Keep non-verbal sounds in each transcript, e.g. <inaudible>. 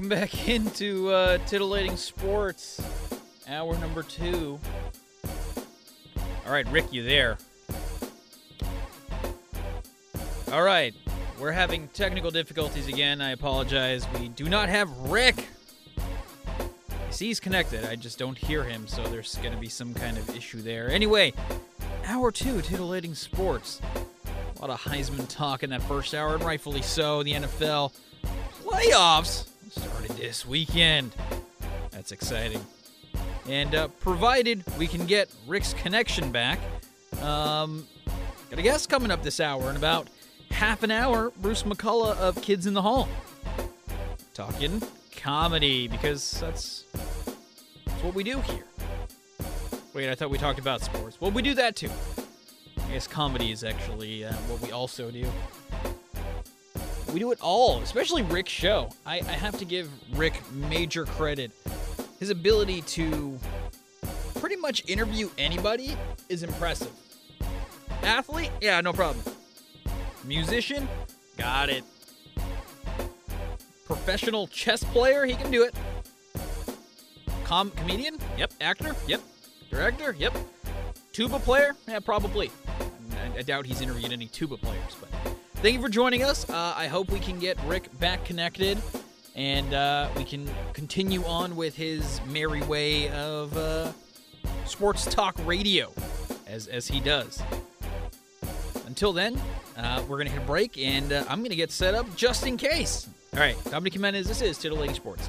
Welcome back <laughs> into uh, Titillating Sports, hour number two. All right, Rick, you there? All right. We're having technical difficulties again. I apologize. We do not have Rick. I see he's connected. I just don't hear him, so there's going to be some kind of issue there. Anyway, hour two, Titillating Sports. A lot of Heisman talk in that first hour, and rightfully so. The NFL playoffs started this weekend. That's exciting. And uh, provided we can get Rick's connection back, um, got a guest coming up this hour in about half an hour. Bruce McCulloch of Kids in the Hall, talking comedy because that's that's what we do here. Wait, I thought we talked about sports. Well, we do that too. I guess comedy is actually uh, what we also do. We do it all, especially Rick's show. I, I have to give Rick major credit. His ability to pretty much interview anybody is impressive. Athlete? Yeah, no problem. Musician? Got it. Professional chess player? He can do it. Com- comedian? Yep. Actor? Yep. Director? Yep. Tuba player? Yeah, probably. I, I doubt he's interviewed any tuba players, but thank you for joining us. Uh, I hope we can get Rick back connected and uh, we can continue on with his merry way of uh, sports talk radio as, as he does. Until then, uh, we're to hit a break and uh, I'm to get set up just in case. All right, Dominic Jimenez, this is Titillating Sports.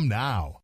now.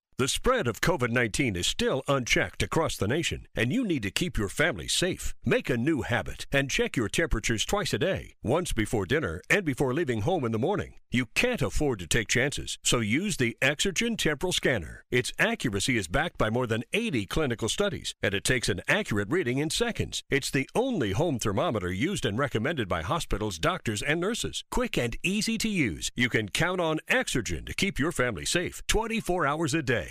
The spread of COVID 19 is still unchecked across the nation, and you need to keep your family safe. Make a new habit and check your temperatures twice a day, once before dinner and before leaving home in the morning. You can't afford to take chances, so use the Exergen Temporal Scanner. Its accuracy is backed by more than 80 clinical studies, and it takes an accurate reading in seconds. It's the only home thermometer used and recommended by hospitals, doctors, and nurses. Quick and easy to use. You can count on Exergen to keep your family safe 24 hours a day.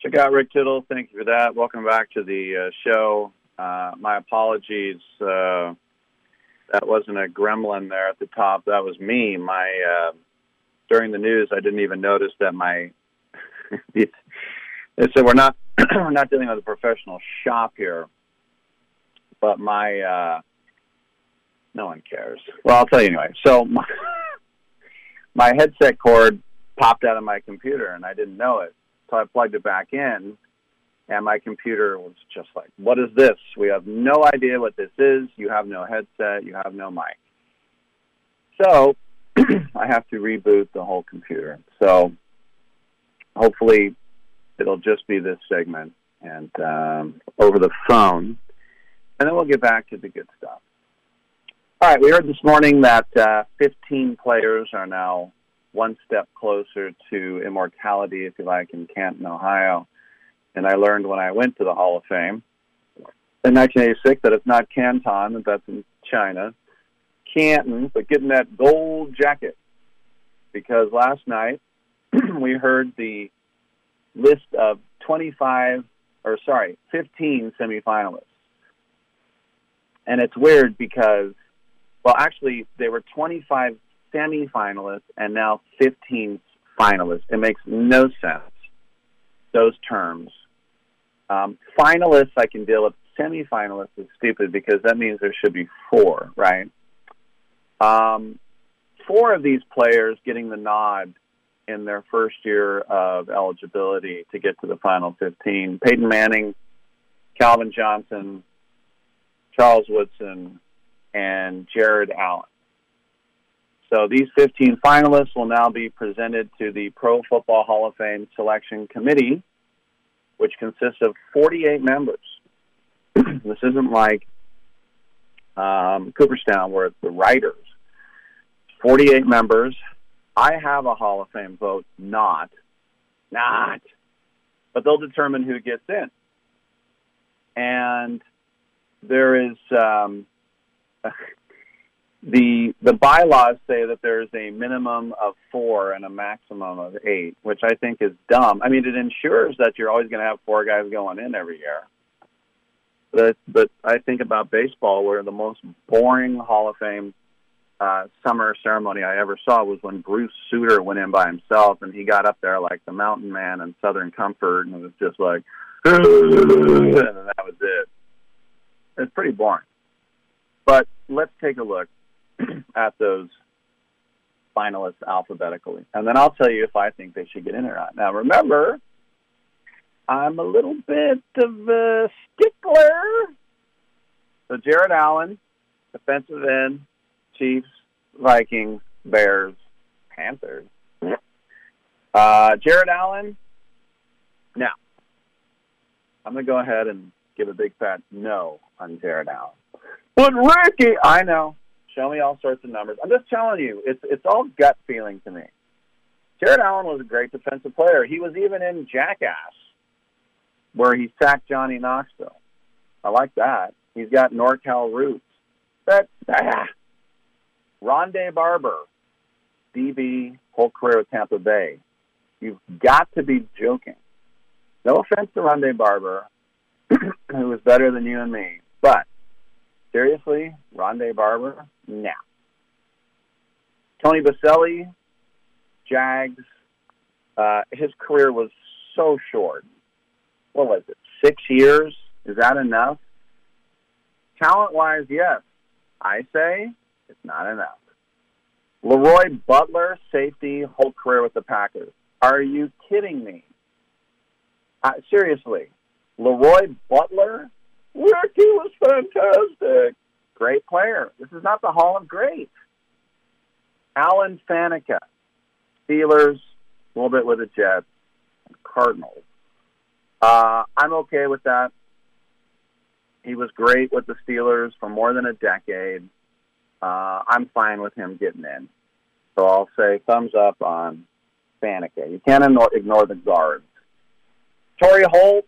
Check out Rick Tittle. Thank you for that. Welcome back to the uh, show. Uh, my apologies. Uh, that wasn't a gremlin there at the top. That was me. My uh, during the news, I didn't even notice that my. <laughs> so we're not <clears throat> we're not dealing with a professional shop here, but my uh, no one cares. Well, I'll tell you anyway. So <laughs> my, my headset cord popped out of my computer, and I didn't know it. So I plugged it back in, and my computer was just like, "What is this? We have no idea what this is. You have no headset. You have no mic." So <clears throat> I have to reboot the whole computer. So hopefully it'll just be this segment and um, over the phone, and then we'll get back to the good stuff. All right, we heard this morning that uh, 15 players are now one step closer to immortality, if you like, in Canton, Ohio. And I learned when I went to the Hall of Fame in 1986 that it's not Canton, that that's in China. Canton, but getting that gold jacket. Because last night <clears throat> we heard the list of 25, or sorry, 15 semifinalists. And it's weird because, well, actually, there were 25 semifinalists and now 15 finalists. It makes no sense, those terms. Um, finalists, I can deal with. Semifinalists is stupid because that means there should be four, right? Um, four of these players getting the nod in their first year of eligibility to get to the final 15. Peyton Manning, Calvin Johnson, Charles Woodson, and Jared Allen. So these 15 finalists will now be presented to the Pro Football Hall of Fame Selection Committee, which consists of 48 members. <clears throat> this isn't like um, Cooperstown where it's the writers. 48 members. I have a Hall of Fame vote, not, not, but they'll determine who gets in. And there is um, the the bylaws say that there's a minimum of four and a maximum of eight, which I think is dumb. I mean, it ensures that you're always going to have four guys going in every year. But but I think about baseball, where the most boring Hall of Fame uh, summer ceremony I ever saw was when Bruce Sutter went in by himself, and he got up there like the Mountain Man and Southern Comfort, and it was just like, <laughs> and that was it. It's pretty boring. But let's take a look <clears throat> at those finalists alphabetically, and then I'll tell you if I think they should get in or not. Now, remember, I'm a little bit of a stickler. So Jared Allen, defensive end, Chiefs, Vikings, Bears, Panthers. Uh, Jared Allen. Now, I'm going to go ahead and give a big fat no on Jared Allen. But Ricky, I know. Show me all sorts of numbers. I'm just telling you, it's it's all gut feeling to me. Jared Allen was a great defensive player. He was even in Jackass, where he sacked Johnny Knoxville. I like that. He's got NorCal roots. But ah, Rondé Barber, DB, whole career with Tampa Bay. You've got to be joking. No offense to Rondé Barber, <clears throat> who was better than you and me, but seriously, Rondé Barber, nah. Tony Boselli, Jags. Uh, his career was so short. What was it? Six years? Is that enough? Talent wise, yes. I say it's not enough. Leroy Butler, safety, whole career with the Packers. Are you kidding me? Uh, seriously, Leroy Butler? Ricky was fantastic. Great player. This is not the Hall of Greats. Alan Faneca, Steelers, a little bit with the Jets, Cardinals. Uh, I'm okay with that. He was great with the Steelers for more than a decade. Uh, I'm fine with him getting in. So I'll say thumbs up on Faneca. You can't ignore, the guards. Torry Holt,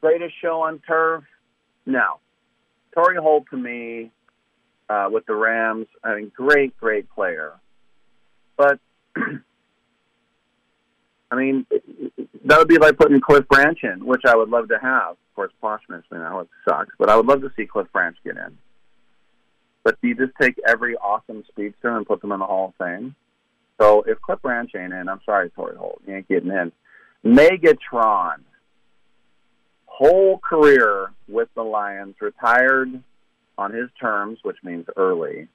greatest show on turf? No. Torry Holt to me, uh, with the Rams, I mean, great, great player. But, <clears throat> I mean, that would be like putting Cliff Branch in, which I would love to have. Of course, posthumously now it sucks, but I would love to see Cliff Branch get in. But do you just take every awesome speedster and put them in the Hall of Fame? So if Cliff Branch ain't in, I'm sorry, Torry Holt, you ain't getting in. Megatron, whole career with the Lions, retired on his terms, which means early.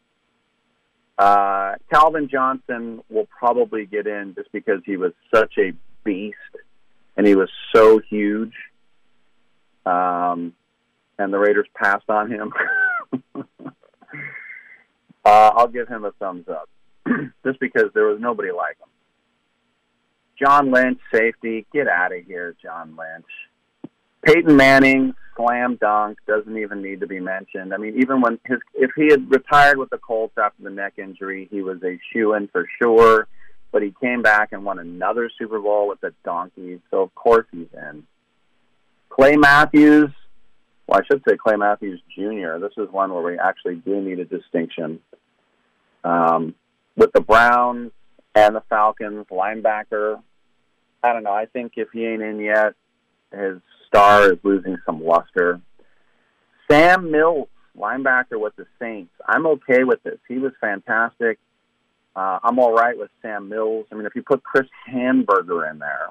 Uh, Calvin Johnson will probably get in just because he was such a beast and he was so huge. Um, and the Raiders passed on him. <laughs> Uh, I'll give him a thumbs up, <clears throat> just because there was nobody like him. John Lynch, safety, get out of here, John Lynch. Peyton Manning, slam dunk, doesn't even need to be mentioned. I mean, even when his if he had retired with the Colts after the neck injury, he was a shoe in for sure. But he came back and won another Super Bowl with the Donkeys, so of course he's in. Clay Matthews, well, I should say Clay Matthews Jr. This is one where we actually do need a distinction. Um, with the Browns and the Falcons, linebacker, I don't know. I think if he ain't in yet, his star is losing some luster. Sam Mills, linebacker with the Saints. I'm okay with this. He was fantastic. Uh, I'm all right with Sam Mills. I mean, if you put Chris Hanburger in there,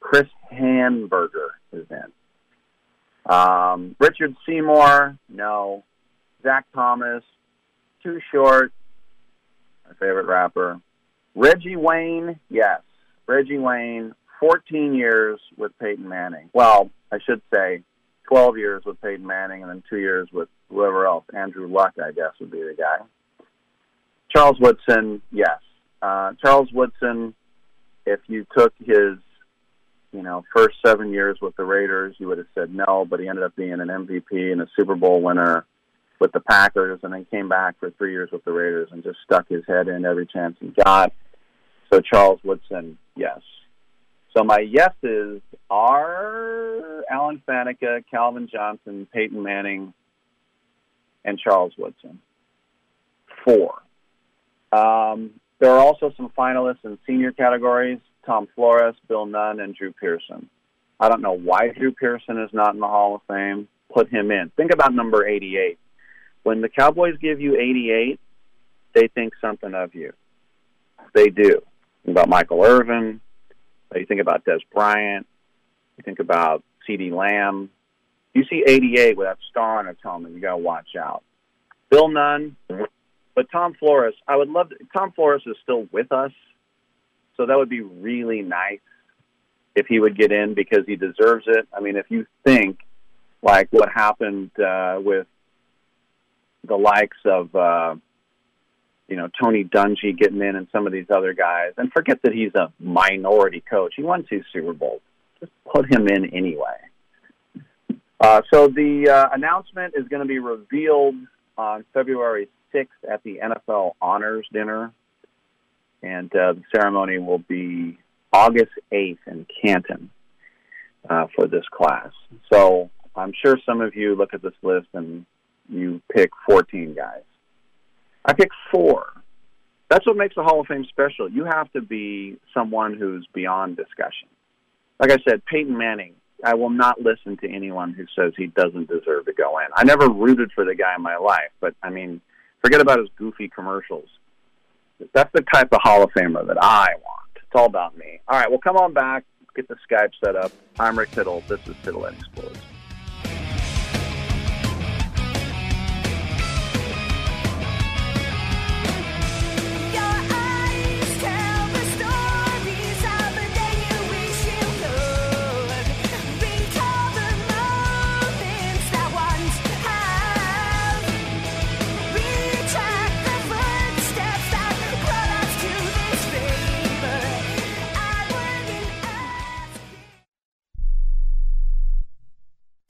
Chris Hanburger is in. Um, Richard Seymour, no. Zach Thomas, too short. My favorite rapper. Reggie Wayne, yes. Reggie Wayne, 14 years with Peyton Manning. Well, I should say 12 years with Peyton Manning and then two years with whoever else. Andrew Luck, I guess, would be the guy. Charles Woodson, yes. Uh, Charles Woodson, if you took his you know, first seven years with the Raiders, you would have said no, but he ended up being an MVP and a Super Bowl winner with the Packers, and then came back for three years with the Raiders and just stuck his head in every chance he got. So Charles Woodson, yes. So my yeses are Alan Faneca, Calvin Johnson, Peyton Manning, and Charles Woodson. Four. Um, there are also some finalists in senior categories Tom Flores, Bill Nunn, and Drew Pearson. I don't know why Drew Pearson is not in the Hall of Fame. Put him in. Think about number 88. When the Cowboys give you 88, they think something of you. They do. About Michael Irvin. You think about Dez Bryant. You think about CeeDee Lamb. You see 88 with that star on its helmet, you got to watch out. Bill Nunn, but Tom Flores, I would love to, Tom Flores is still with us, so that would be really nice if he would get in because he deserves it. I mean, if you think like what happened uh, with the likes of uh, you know Tony Dungy getting in and some of these other guys, and forget that he's a minority coach. He won two Super Bowls. Just put him in anyway. Uh, so the uh, announcement is going to be revealed on February 6th at the NFL Honors Dinner, and uh, the ceremony will be August 8th in Canton uh, for this class. So I'm sure some of you look at this list and you pick 14 guys. I pick four. That's what makes the Hall of Fame special. You have to be someone who's beyond discussion. Like I said, Peyton Manning, I will not listen to anyone who says he doesn't deserve to go in. I never rooted for the guy in my life, but I mean, forget about his goofy commercials. That's the type of Hall of Famer that I want. It's all about me. All right, well, come on back. Get the Skype set up. I'm Rick Tittle. This is Titillating Sports.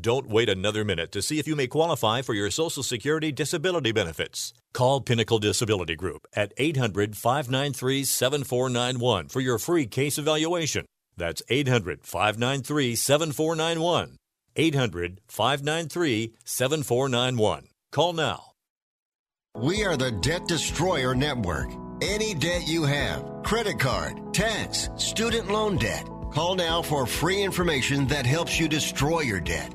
Don't wait another minute to see if you may qualify for your Social Security disability benefits. Call Pinnacle Disability Group at 800 593 7491 for your free case evaluation. That's 800 593 7491. 800 593 7491. Call now. We are the Debt Destroyer Network. Any debt you have, credit card, tax, student loan debt, call now for free information that helps you destroy your debt.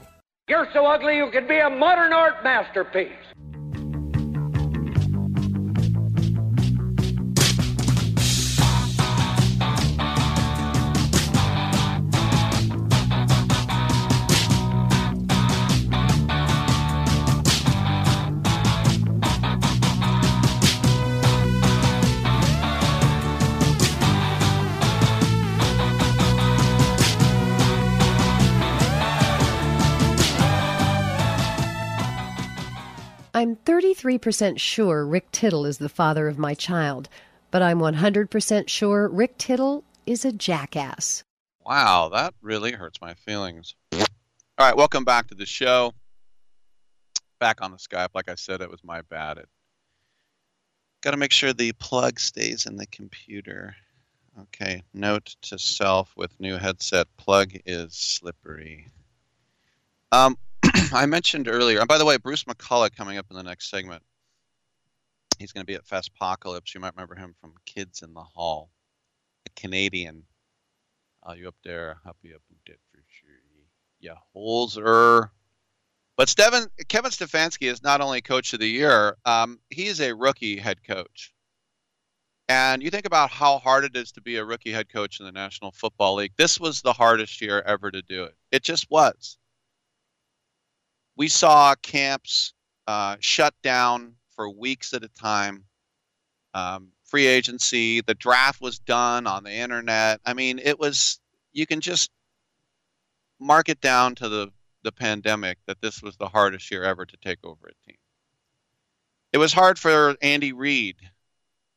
You're so ugly you could be a modern art masterpiece. 33% sure Rick Tittle is the father of my child, but I'm 100% sure Rick Tittle is a jackass. Wow, that really hurts my feelings. All right, welcome back to the show. Back on the Skype. Like I said, it was my bad. It got to make sure the plug stays in the computer. Okay, note to self with new headset plug is slippery. Um, <clears throat> I mentioned earlier, and by the way, Bruce McCulloch coming up in the next segment. He's going to be at Festpocalypse. You might remember him from Kids in the Hall, a Canadian. Uh, you up there? Be up in sure. Yeah, Holzer. But Steven, Kevin Stefanski is not only coach of the year, um, he is a rookie head coach. And you think about how hard it is to be a rookie head coach in the National Football League. This was the hardest year ever to do it. It just was we saw camps uh, shut down for weeks at a time. Um, free agency, the draft was done on the internet. I mean, it was, you can just mark it down to the, the pandemic that this was the hardest year ever to take over a team. It was hard for Andy Reid.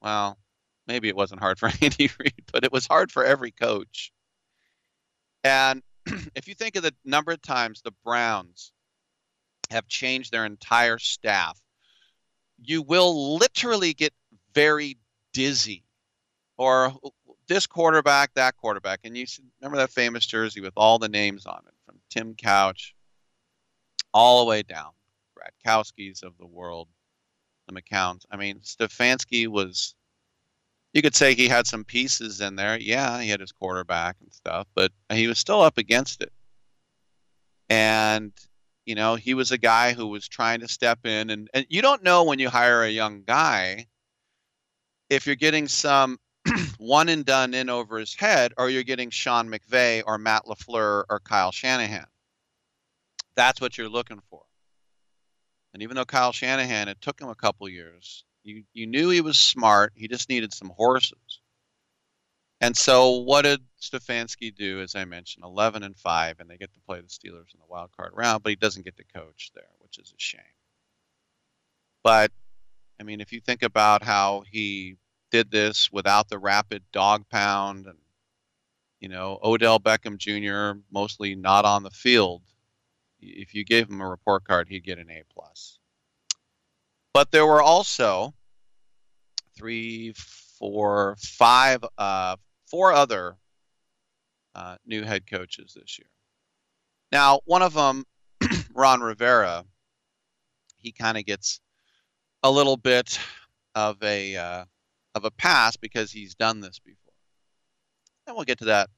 Well, maybe it wasn't hard for <laughs> Andy Reid, but it was hard for every coach. And <clears throat> if you think of the number of times the Browns have changed their entire staff, you will literally get very dizzy. Or this quarterback, that quarterback. And you remember that famous jersey with all the names on it from Tim Couch all the way down. Gradkowski's of the world, the McCowns. I mean, Stefanski was, you could say he had some pieces in there. Yeah, he had his quarterback and stuff, but he was still up against it. And you know, he was a guy who was trying to step in, and, and you don't know when you hire a young guy if you're getting some <clears throat> one and done in over his head, or you're getting Sean McVay or Matt LaFleur or Kyle Shanahan. That's what you're looking for. And even though Kyle Shanahan, it took him a couple years, you, you knew he was smart. He just needed some horses. And so, what did Stefanski do? As I mentioned, 11 and five, and they get to play the Steelers in the wild card round, but he doesn't get to coach there, which is a shame. But I mean, if you think about how he did this without the rapid dog pound, and you know Odell Beckham Jr. mostly not on the field, if you gave him a report card, he'd get an A plus. But there were also three, four, five, uh, four other uh, new head coaches this year. Now, one of them, <clears throat> Ron Rivera, he kind of gets a little bit of a uh, of a pass because he's done this before. And we'll get to that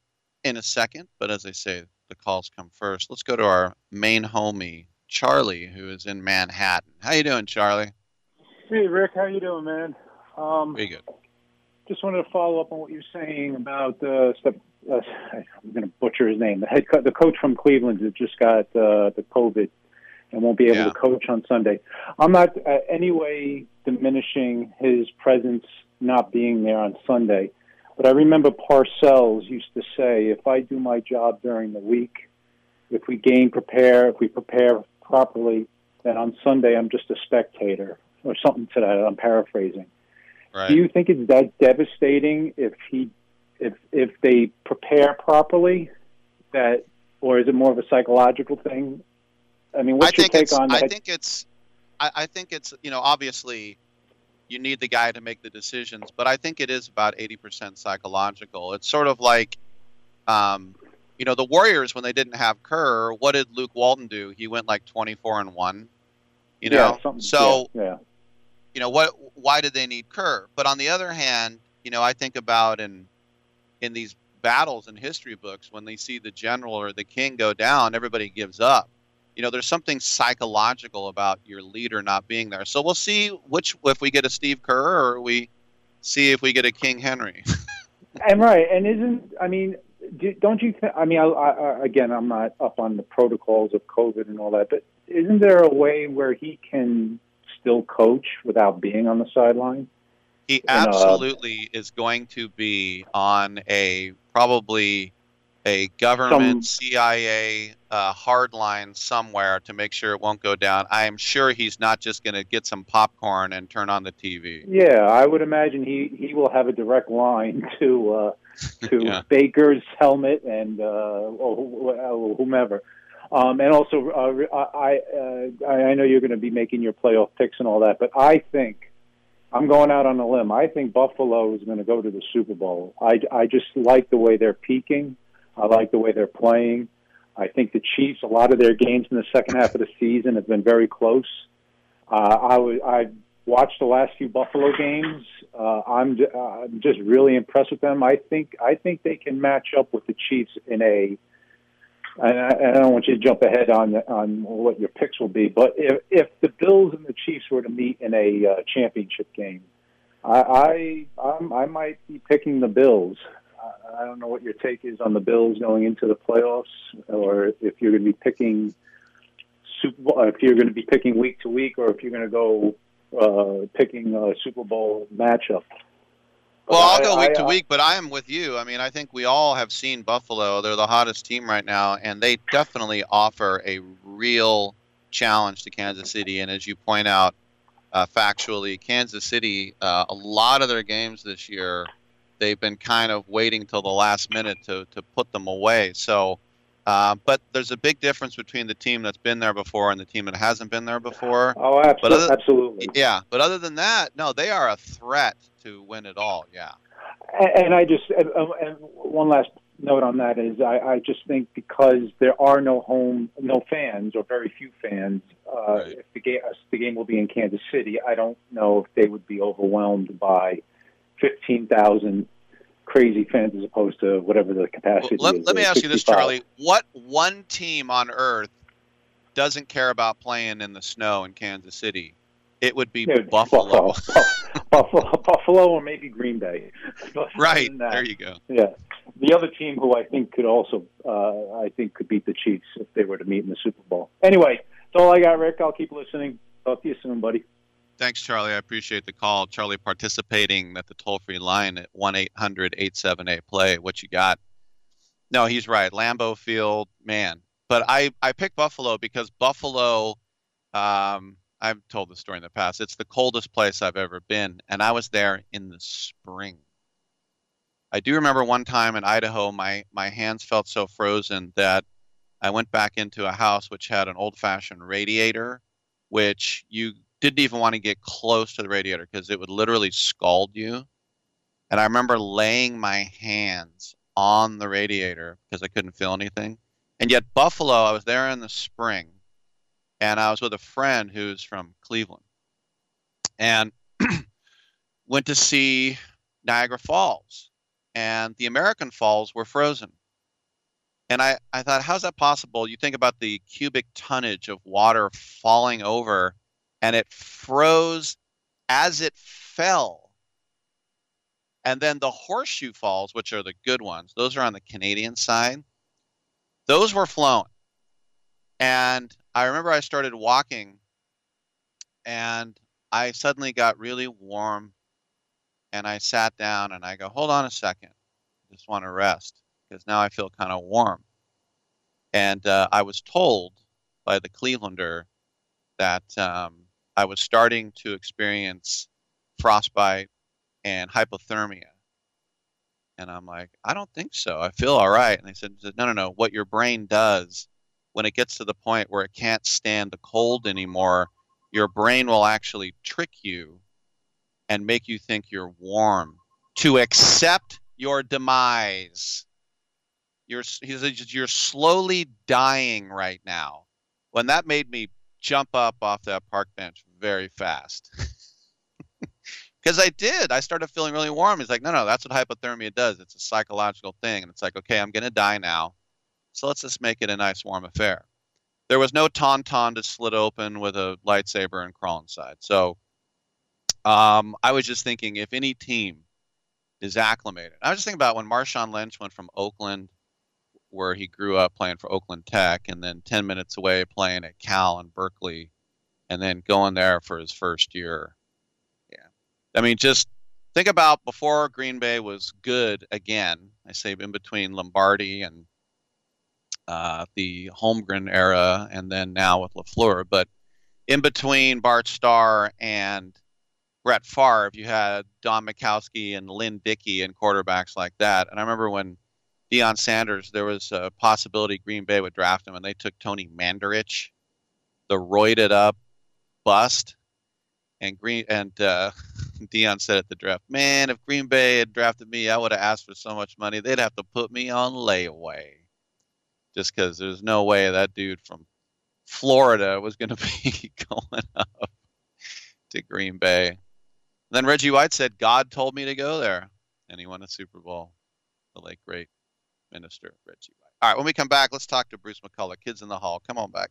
in a second. But as I say, the calls come first. Let's go to our main homie, Charlie, who is in Manhattan. How you doing, Charlie? Hey, Rick. How you doing, man? Um, Pretty good just wanted to follow up on what you're saying about uh. Uh, I'm going to butcher his name. The head, co- the coach from Cleveland who just got uh, the COVID and won't be able yeah. to coach on Sunday. I'm not uh, any way diminishing his presence not being there on Sunday, but I remember Parcells used to say, "If I do my job during the week, if we game prepare, if we prepare properly, then on Sunday I'm just a spectator." Or something to that. I'm paraphrasing. Right. Do you think it's that devastating if he if if they prepare properly that or is it more of a psychological thing? I mean, what's I your take on that? I think it's I, I think it's you know obviously you need the guy to make the decisions, but I think it is about eighty percent psychological. It's sort of like um, you know, the Warriors when they didn't have Kerr, what did Luke Walton do? He went like 24 and 1. You know. yeah, so, yeah, yeah. You know, what why did they need Kerr? But on the other hand, you know, I think about in in these battles in history books when they see the general or the king go down, everybody gives up. You know, there's something psychological about your leader not being there. So we'll see which if we get a Steve Kerr or we see if we get a King Henry. <laughs> And right, and isn't I mean, do, don't you think? I mean, I, I, again, I'm not up on the protocols of COVID and all that, but isn't there a way where he can still coach without being on the sideline? He And, uh, absolutely is going to be on a probably a government CIA uh, hard line somewhere to make sure it won't go down. I am sure he's not just going to get some popcorn and turn on the TV. Yeah, I would imagine he he will have a direct line <laughs> to uh, to <laughs> Yeah. Baker's helmet and uh, or uh, whomever. Um, and also, uh, I uh, I know you're going to be making your playoff picks and all that, but I think I'm going out on a limb. I think Buffalo is going to go to the Super Bowl. I I just like the way they're peaking. I like the way they're playing. I think the Chiefs, a lot of their games in the second half of the season have been very close. Uh, I was I watched the last few Buffalo games. Uh, I'm j- uh, I'm just really impressed with them. I think I think they can match up with the Chiefs in a. And I, I don't want you to jump ahead on on what your picks will be, but if if the Bills and the Chiefs were to meet in a uh, championship game, I I I'm, I might be picking the Bills. I- I don't know what your take is on the Bills going into the playoffs, or if you're going to be picking Super Bowl, if you're going to be picking week to week, or if you're going to go uh, picking a Super Bowl matchup. Well, I'll go week I, to uh, week, but I am with you. I mean, I think we all have seen Buffalo. They're the hottest team right now, and they definitely offer a real challenge to Kansas City. And as you point out, uh, factually, Kansas City, uh, a lot of their games this year, they've been kind of waiting till the last minute to, to put them away. So, uh, but there's a big difference between the team that's been there before and the team that hasn't been there before. Oh, absolutely, other- absolutely. Yeah, but other than that, no, they are a threat to win it all. Yeah. And, and I just and, and one last note on that is I, I just think because there are no home, no fans or very few fans. Uh, If the game if the game will be in Kansas City, I don't know if they would be overwhelmed by fifteen thousand crazy fans as opposed to whatever the capacity Let, is. let me ask you this, Charlie. What one team on earth doesn't care about playing in the snow in Kansas City? It would be Yeah, Buffalo. <laughs> Buffalo, Buffalo, or maybe Green Bay. <laughs> But right. that- There you go. Yeah. The other team who I think could also, uh, I think could beat the Chiefs if they were to meet in the Super Bowl. Anyway, that's all I got, Rick. I'll keep listening. Talk to you soon, buddy. Thanks, Charlie. I appreciate the call. Charlie participating at the toll free line at 1 800 878 play. What you got? No, he's right. Lambeau Field, man. But I, I picked Buffalo because Buffalo, um, I've told the story in the past. It's the coldest place I've ever been, and I was there in the spring. I do remember one time in Idaho, my, my hands felt so frozen that I went back into a house which had an old fashioned radiator, which you didn't even want to get close to the radiator because it would literally scald you. And I remember laying my hands on the radiator because I couldn't feel anything. And yet, Buffalo, I was there in the spring and I was with a friend who's from Cleveland and <clears throat> went to see Niagara Falls. And the American Falls were frozen. And I, I thought, how's that possible? You think about the cubic tonnage of water falling over, and it froze as it fell. And then the horseshoe falls, which are the good ones, those are on the Canadian side. Those were flown. And I remember I started walking, and I suddenly got really warm. And I sat down and I go, hold on a second. I just want to rest because now I feel kind of warm. And uh, I was told by the Clevelander that um, I was starting to experience frostbite and hypothermia. And I'm like, I don't think so. I feel all right. And they said, no, no, no. What your brain does when it gets to the point where it can't stand the cold anymore, your brain will actually trick you and make you think you're warm to accept your demise. You're he said you're slowly dying right now. When that made me jump up off that park bench very fast. <laughs> Because I did. I started feeling really warm. He's like, no, no, that's what hypothermia does. It's a psychological thing. And it's like, okay, I'm going to die now. So let's just make it a nice warm affair. There was no tauntaun to slit open with a lightsaber and crawl inside. So um, I was just thinking if any team is acclimated. I was just thinking about when Marshawn Lynch went from Oakland, where he grew up playing for Oakland Tech, and then 10 minutes away playing at Cal and Berkeley, and then going there for his first year. Yeah. I mean, just think about before Green Bay was good again. I say in between Lombardi and uh, the Holmgren era, and then now with LaFleur. But in between Bart Starr and Brett Favre, you had Don Majkowski and Lynn Dickey and quarterbacks like that. And I remember when Deion Sanders, there was a possibility Green Bay would draft him, and they took Tony Mandarich, the roided up bust. And Green and uh, <laughs> Deion said at the draft, "Man, if Green Bay had drafted me, I would have asked for so much money. They'd have to put me on layaway, just because there's no way that dude from Florida was going <laughs> to be going up to Green Bay." then Reggie White said, God told me to go there. And he won a Super Bowl. The late, great minister, Reggie White. All right, when we come back, let's talk to Bruce McCulloch, Kids in the Hall. Come on back.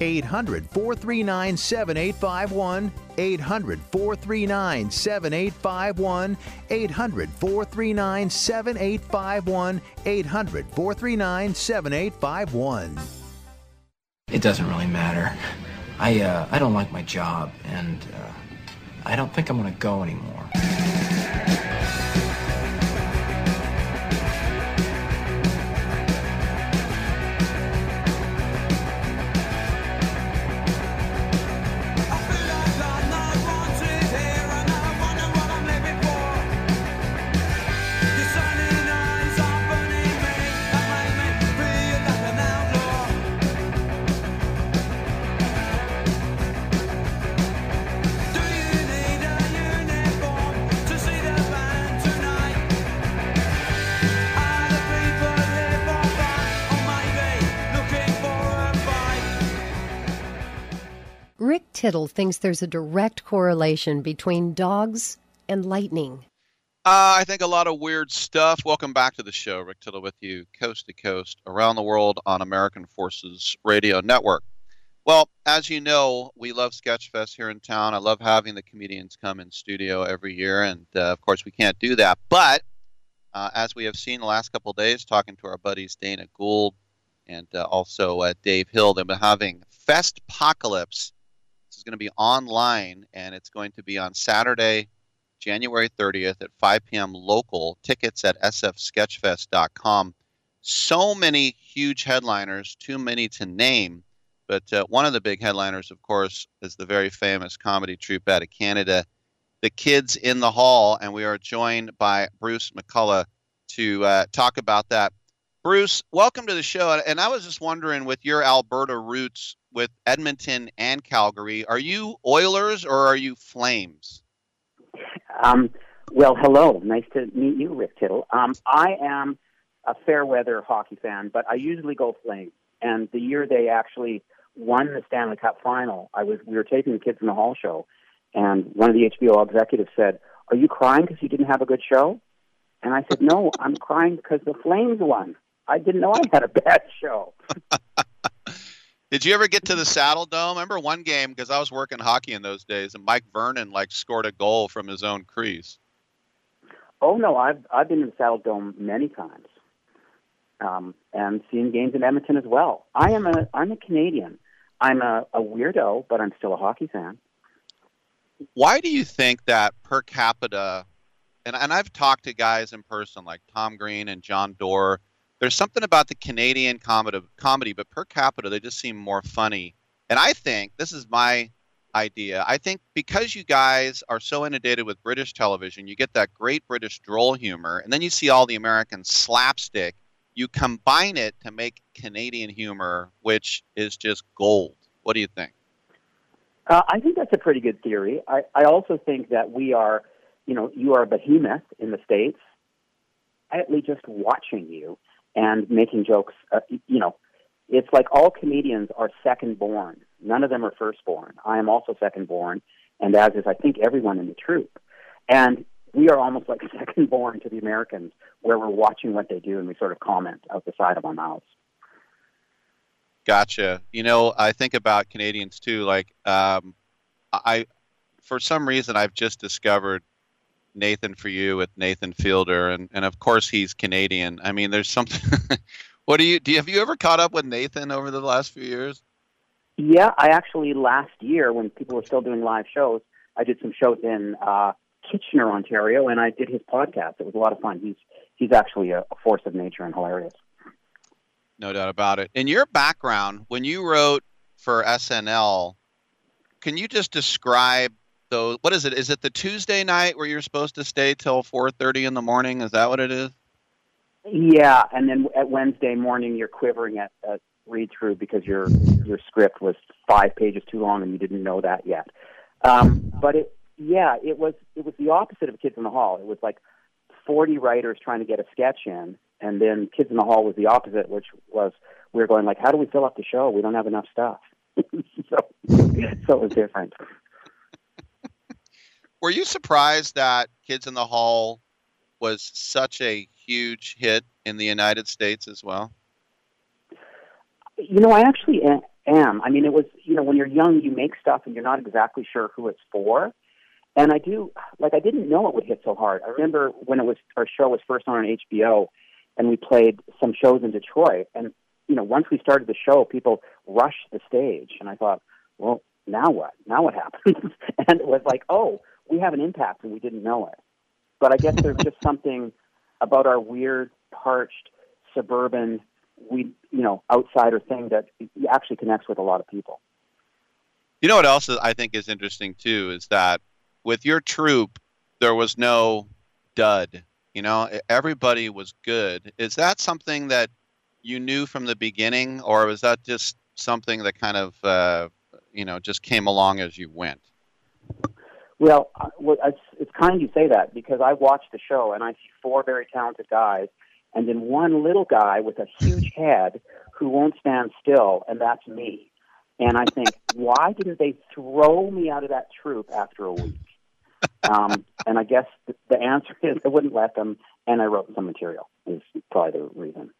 800 439 7851. 800 439 7851. 800 439 7851. 800 439 7851. It doesn't really matter. I, uh, I don't like my job, and uh, I don't think I'm going to go anymore. Tittle thinks there's a direct correlation between dogs and lightning. Uh, I think a lot of weird stuff. Welcome back to the show. Rick Tittle with you, coast to coast, around the world on American Forces Radio Network. Well, as you know, we love Sketchfest here in town. I love having the comedians come in studio every year, and uh, of course, we can't do that. But uh, as we have seen the last couple days, talking to our buddies Dana Gould and uh, also uh, Dave Hill, they've been having Festpocalypse. This is going to be online, and it's going to be on Saturday, January 30th at 5 p.m. local. Tickets at sfsketchfest.com. So many huge headliners, too many to name. But uh, one of the big headliners, of course, is the very famous comedy troupe out of Canada, The Kids in the Hall. And we are joined by Bruce McCulloch to uh, talk about that. Bruce, welcome to the show. And I was just wondering, with your Alberta roots with Edmonton and Calgary, are you Oilers or are you Flames? Um, well, hello. Nice to meet you, Rick Tittle. Um, I am a fair weather hockey fan, but I usually go Flames. And the year they actually won the Stanley Cup final, I was we were taping the Kids in the Hall show, and one of the HBO executives said, "Are you crying because you didn't have a good show?" And I said, "No, I'm crying because the Flames won. I didn't know I had a bad show." <laughs> Did you ever get to the Saddledome? I remember one game because I was working hockey in those days, and Mike Vernon like scored a goal from his own crease. Oh no, I've I've been in the Saddledome many times, um, and seen games in Edmonton as well. I am a I'm a Canadian. I'm a, a weirdo, but I'm still a hockey fan. Why do you think that per capita? And and I've talked to guys in person like Tom Green and Jon Dore. There's something about the Canadian comedy, comedy, but per capita they just seem more funny. And I think this is my idea. I think because you guys are so inundated with British television, you get that great British droll humor, and then you see all the American slapstick. You combine it to make Canadian humor, which is just gold. What do you think? Uh, I think that's a pretty good theory. I, I also think that we are, you know, you are a behemoth in the States. Quietly just watching you and making jokes, uh, you know, it's like all comedians are second born. None of them are first born. I am also second born, and as is, I think, everyone in the troupe. And we are almost <laughs> like second born to the Americans, where we're watching what they do and we sort of comment out the side of our mouths. Gotcha. You know, I think about Canadians too. Like, um, I, for some reason, I've just discovered Nathan for you with Nathan Fielder, and and of course he's Canadian. I mean, there's something. <laughs> what do you do? You, have you ever caught up with Nathan over the last few years? Yeah, I actually last year when people were still doing live shows, I did some shows in uh, Kitchener, Ontario, and I did his podcast. It was a lot of fun. He's he's actually a, a force of nature and hilarious. No doubt about it. In your background, when you wrote for SNL, can you just describe those? What is it? Is it the Tuesday night where you're supposed to stay till 4:30 in the morning? Is that what it is? Yeah, and then at Wednesday morning, you're quivering at, at read through because your your script was five pages too long and you didn't know that yet. Um, but it, yeah, it was it was the opposite of Kids in the Hall. It was like 40 writers trying to get a sketch in, and then Kids in the Hall was the opposite, which was we were going like, how do we fill up the show? We don't have enough stuff. <laughs> so, so it was different. Were you surprised that Kids in the Hall was such a huge hit in the United States as well? You know, I actually am. I mean, it was you know when you're young, you make stuff and you're not exactly sure who it's for. And I do like I didn't know it would hit so hard. I remember when it was our show was first on HBO, and we played some shows in Detroit. And you know, once we started the show, people rushed the stage, and I thought, well, now what? Now what happens? <laughs> and it was like, oh, we have an impact, and we didn't know it. But I guess there's just <laughs> something about our weird, parched, suburban, we you know, outsider thing that actually connects with a lot of people. You know what else I think is interesting too is that with your troupe, there was no dud. You know, everybody was good. Is that something that you knew from the beginning, or was that just something that kind of, uh, you know, just came along as you went? Well, it's, kind you say that because I watched the show and I see four very talented guys, and then one little guy with a huge head who won't stand still, and that's me. And I think, why didn't they throw me out of that troupe after a week? Um, and I guess the, the answer <laughs> is I wouldn't let them, and I wrote some material. Is probably the reason.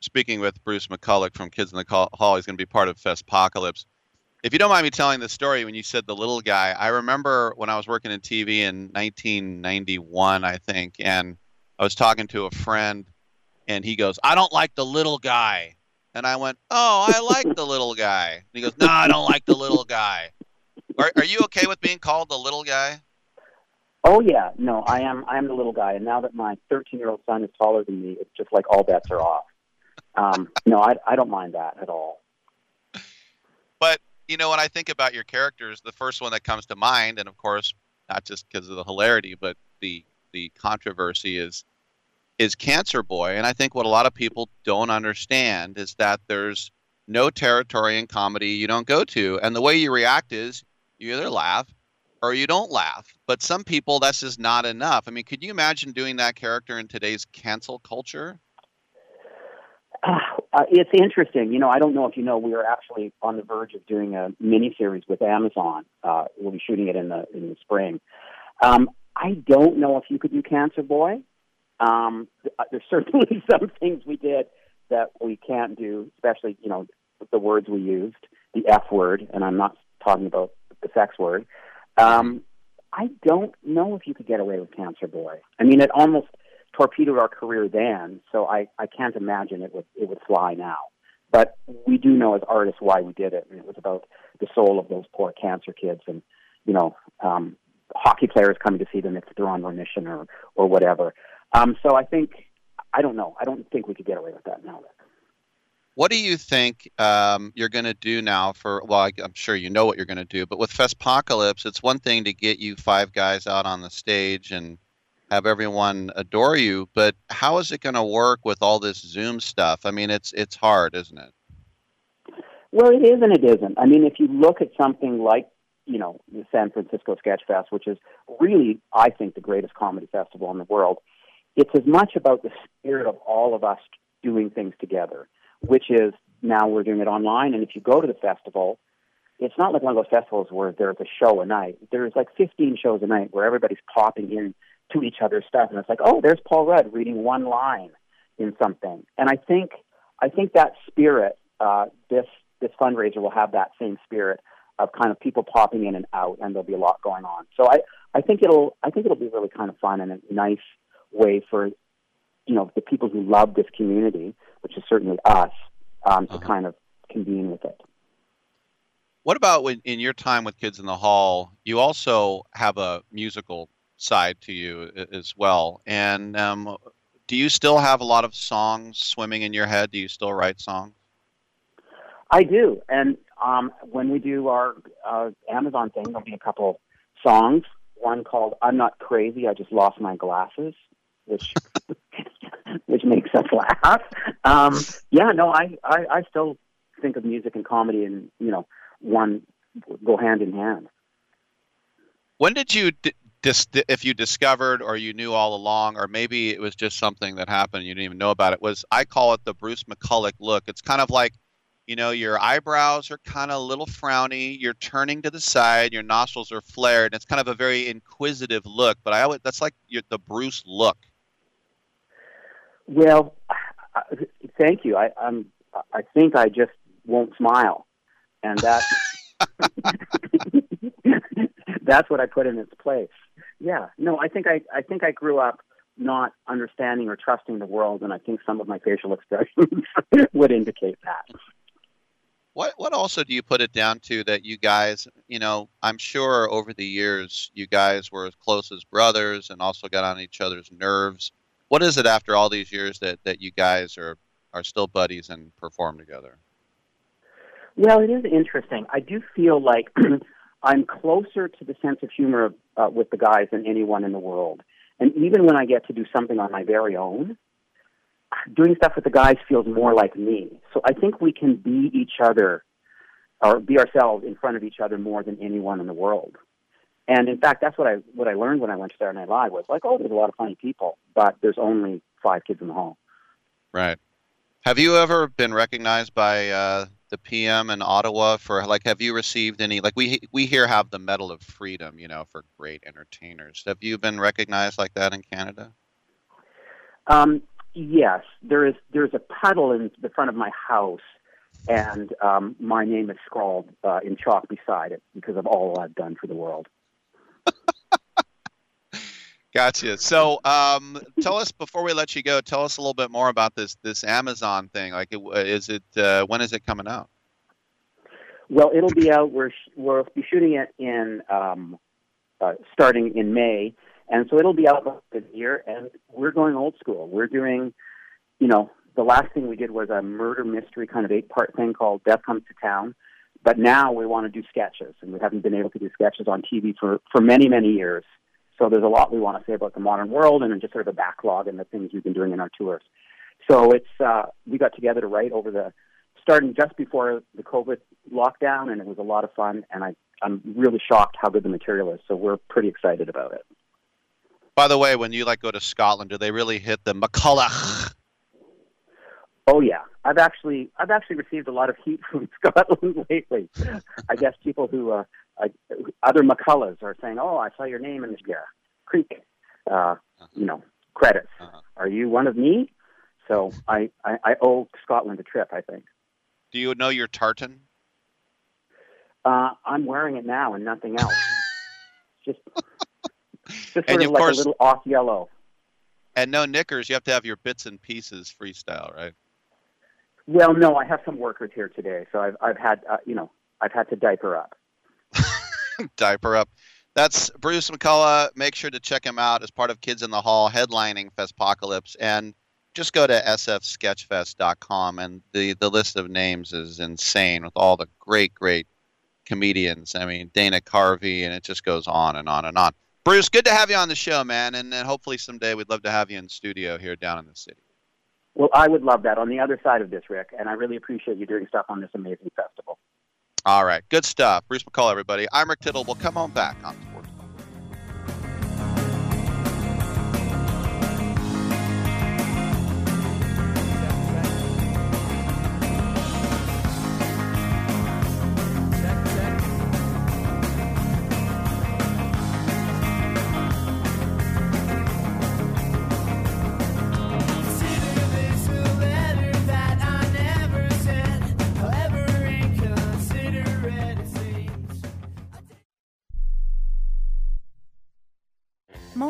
Speaking with Bruce McCulloch from Kids in the Hall, he's going to be part of Festpocalypse. If you don't mind me telling the story, when you said the little guy, I remember when I was working in TV in 1991, I think, and I was talking to a friend, and he goes, "I don't like the little guy," and I went, "Oh, I like the little guy." And he goes, "No, I don't like the little guy." Are, are you okay with being called the little guy? Oh yeah, no, I am. I am the little guy, and now that my 13 year old son is taller than me, it's just like all bets are off. Um, no, I, I don't mind that at all. You know, when I think about your characters, the first one that comes to mind, and of course, not just because of the hilarity, but the the controversy is is Cancer Boy. And I think what a lot of people don't understand is that there's no territory in comedy you don't go to, and the way you react is you either laugh or you don't laugh. But some people, that's just not enough. I mean, could you imagine doing that character in today's cancel culture? Uh, uh, it's interesting. You know, I don't know if you know, we are actually on the verge of doing a mini series with Amazon. Uh, we'll be shooting it in the in the spring. Um, I don't know if you could do Cancer Boy. Um, uh, there's <laughs> certainly some things we did that we can't do, especially you know the words we used, the F word, and I'm not talking about the sex word. Um, I don't know if you could get away with Cancer Boy. I mean, it almost torpedoed our career then, so I, I can't imagine it would it would fly now. But we do know as artists why we did it, and it was about the soul of those poor cancer kids, and you know, um, hockey players coming to see them if they're on remission or or whatever. Um, so I think I don't know. I don't think we could get away with that now. What do you think um, you're going to do now for? Well, I, am sure you know what you're going to do, but with Festpocalypse, it's one thing to get you five guys out on the stage and have everyone adore you, but how is it going to work with all this Zoom stuff? I mean, it's it's hard, isn't it? Well, it is and it isn't. I mean, if you look at something like you know the San Francisco Sketch Fest, which is really, I think, the greatest comedy festival in the world, it's as much about the spirit of all of us doing things together which is now we're doing it online. And if you go to the festival, it's not like one of those festivals where there's a show a night. There's like 15 shows a night where everybody's popping in to each other's stuff, and it's like, oh, there's Paul Rudd reading one line in something. And I think I think that spirit, uh, this this fundraiser will have that same spirit of kind of people popping in and out, and there'll be a lot going on. So I I think it'll I think it'll be really kind of fun and a nice way for you know the people who love this community which is certainly us, um, to uh-huh. kind of convene with it. What about when, in your time with Kids in the Hall? You also have a musical side to you as well. And um, do you still have a lot of songs swimming in your head? Do you still write songs? I do. And um, when we do our uh, Amazon thing, there'll be a couple songs. One called "I'm Not Crazy, I Just Lost My Glasses," which <laughs> which makes us laugh. Um, yeah, no, I, I, I still think of music and comedy and, you know, one go hand in hand. When did you, dis- if you discovered or you knew all along, or maybe it was just something that happened you didn't even know about it, was I call it the Bruce McCulloch look. It's kind of like, you know, your eyebrows are kind of a little frowny, you're turning to the side, your nostrils are flared, and it's kind of a very inquisitive look. But I always, that's like your, the Bruce look. Well, thank you. I, I'm. I think I just won't smile, and that <laughs> <laughs> that's what I put in its place. Yeah, no, I think I I think I grew up not understanding or trusting the world, and I think some of my facial <laughs> expressions would indicate that. What what also do you put it down to that you guys, you know, I'm sure over the years you guys were as close as brothers and also got on each other's nerves. What is it after all these years that, that you guys are are still buddies and perform together? Well, it is interesting. I do feel like <clears throat> I'm closer to the sense of humor of, uh, with the guys than anyone in the world. And even when I get to do something on my very own, doing stuff with the guys feels more like me. So I think we can be each other or be ourselves in front of each other more than anyone in the world. And in fact, that's what I what I learned when I went to Saturday Night Live was like, oh, there's a lot of funny people, but there's only five kids in the hall. Right. Have you ever been recognized by uh, the PM in Ottawa for like? Have you received any like we we here have the Medal of Freedom, you know, for great entertainers. Have you been recognized like that in Canada? Um, yes, there is. There's a puddle in the front of my house, and um, my name is scrawled uh, in chalk beside it because of all I've done for the world. Gotcha. So, um, tell us before we let you go. Tell us a little bit more about this this Amazon thing. Like, it, is it uh, when is it coming out? Well, it'll be out. We're we'll be shooting it in um, uh, starting in May, and so it'll be out this year. And we're going old school. We're doing, you know, the last thing we did was a murder mystery kind of eight part thing called Death Comes to Town. But now we want to do sketches, and we haven't been able to do sketches on TV for for many many years. So there's a lot we want to say about the modern world and just sort of a backlog and the things we've been doing in our tours. So it's uh, we got together to write over the starting just before the COVID lockdown, and it was a lot of fun. And I I'm really shocked how good the material is. So we're pretty excited about it. By the way, when you like go to Scotland, do they really hit the McCulloch? Oh yeah, I've actually I've actually received a lot of heat <laughs> from Scotland <laughs> lately. I guess people who uh, I, other McCullochs are saying, "Oh, I saw your name in the uh, creek, uh, you know, credits. Uh-huh. Are you one of me?" So <laughs> I, I, I owe Scotland a trip. I think. Do you know your tartan? Uh, I'm wearing it now and nothing else. <laughs> just, just sort And of of like course- a little off yellow. And no knickers. You have to have your bits and pieces freestyle, right? Well, no, I have some workers here today, so I've I've had uh, you know I've had to diaper up. <laughs> Diaper up. That's Bruce McCulloch. Make sure to check him out as part of Kids in the Hall headlining Festpocalypse. And just go to sfsketchfest.com and the, the list of names is insane with all the great, great comedians. I mean, Dana Carvey, and it just goes on and on and on. Bruce, good to have you on the show, man. And then hopefully someday we'd love to have you in studio here down in the city. Well, I would love that on the other side of this, Rick, and I really appreciate you doing stuff on this amazing festival. All right, good stuff. Bruce McCall, everybody. I'm Rick Tittle. We'll come on back on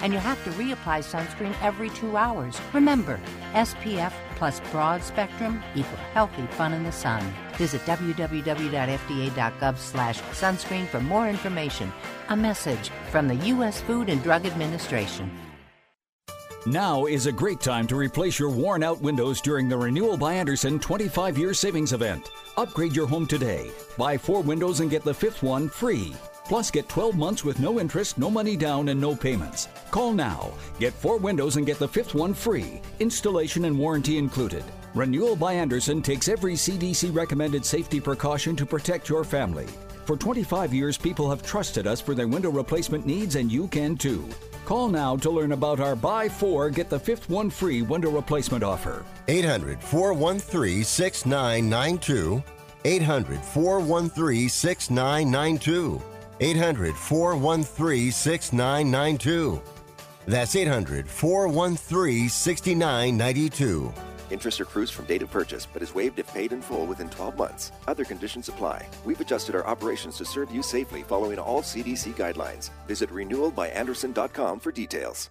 And you have to reapply sunscreen every two hours. Remember, SPF plus broad spectrum equal healthy fun in the sun. Visit www.fda.gov slash sunscreen for more information. A message from the U.S. Food and Drug Administration. Now is a great time to replace your worn out windows during the Renewal by Andersen 25 year savings event. Upgrade your home today. Buy four windows and get the fifth one free. Plus, get 12 months with no interest, no money down, and no payments. Call now. Get four windows and get the fifth one free. Installation and warranty included. Renewal by Andersen takes every CDC recommended safety precaution to protect your family. For 25 years, people have trusted us for their window replacement needs, and you can too. Call now to learn about our buy four, get the fifth one free window replacement offer. 800 413 6992. 800 413 6992. 800 413 6992. That's 800 413 6992. Interest accrues from date of purchase, but is waived if paid in full within 12 months. Other conditions apply. We've adjusted our operations to serve you safely following all CDC guidelines. Visit renewalbyandersen.com for details.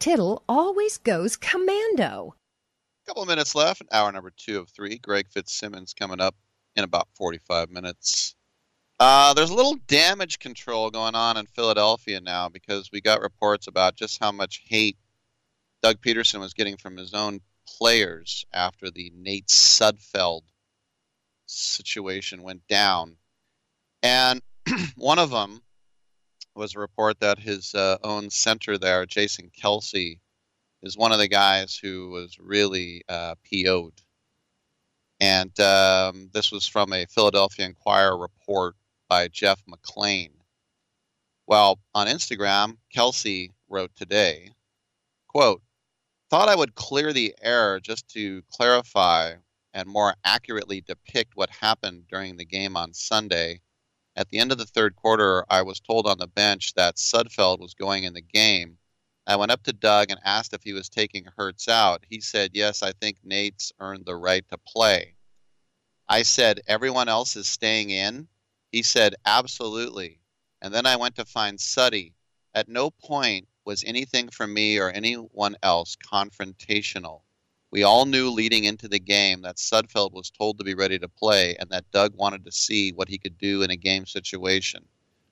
Tittle always goes commando. couple of minutes left. Hour number two of three. Greg Fitzsimmons coming up in about 45 minutes. Uh, there's a little damage control going on in Philadelphia now because we got reports about just how much hate Doug Pederson was getting from his own players after the Nate Sudfeld situation went down. And <clears throat> one of them was a report that his uh, own center there, Jason Kelce, is one of the guys who was really uh, PO'd. And um, this was from a Philadelphia Inquirer report by Jeff McLane. Well, on Instagram, Kelce wrote today, quote, thought I would clear the air just to clarify and more accurately depict what happened during the game on Sunday. At the end of the third quarter, I was told on the bench that Sudfeld was going in the game. I went up to Doug and asked if he was taking Hurts out. He said, Yes, I think Nate's earned the right to play. I said, Everyone else is staying in? He said, Absolutely. And then I went to find Suddy. At no point was anything from me or anyone else confrontational. We all knew leading into the game that Sudfeld was told to be ready to play and that Doug wanted to see what he could do in a game situation.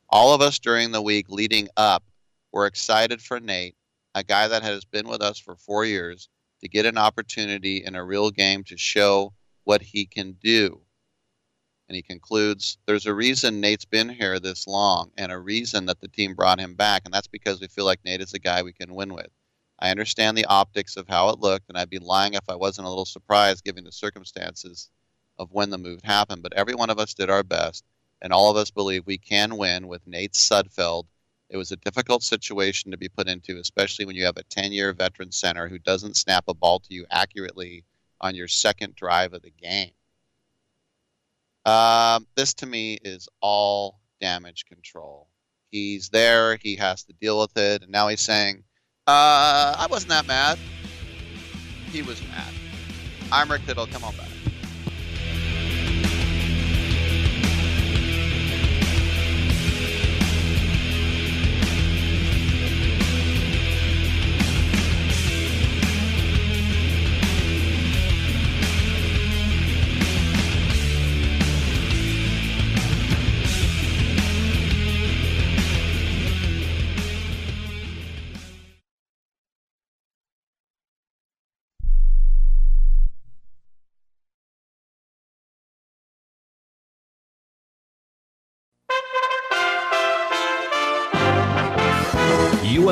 All of us during the week leading up were excited for Nate, a guy that has been with us for four years, to get an opportunity in a real game to show what he can do. And he concludes there's a reason Nate's been here this long and a reason that the team brought him back, and that's because we feel like Nate is a guy we can win with. I understand the optics of how it looked, and I'd be lying if I wasn't a little surprised given the circumstances of when the move happened. But every one of us did our best, and all of us believe we can win with Nate Sudfeld. It was a difficult situation to be put into, especially when you have a 10 year veteran center who doesn't snap a ball to you accurately on your second drive of the game. Um, this to me is all damage control. He's there, he has to deal with it, and now he's saying, uh, I wasn't that mad. He was mad. I'm Rick Tittle. Come on back.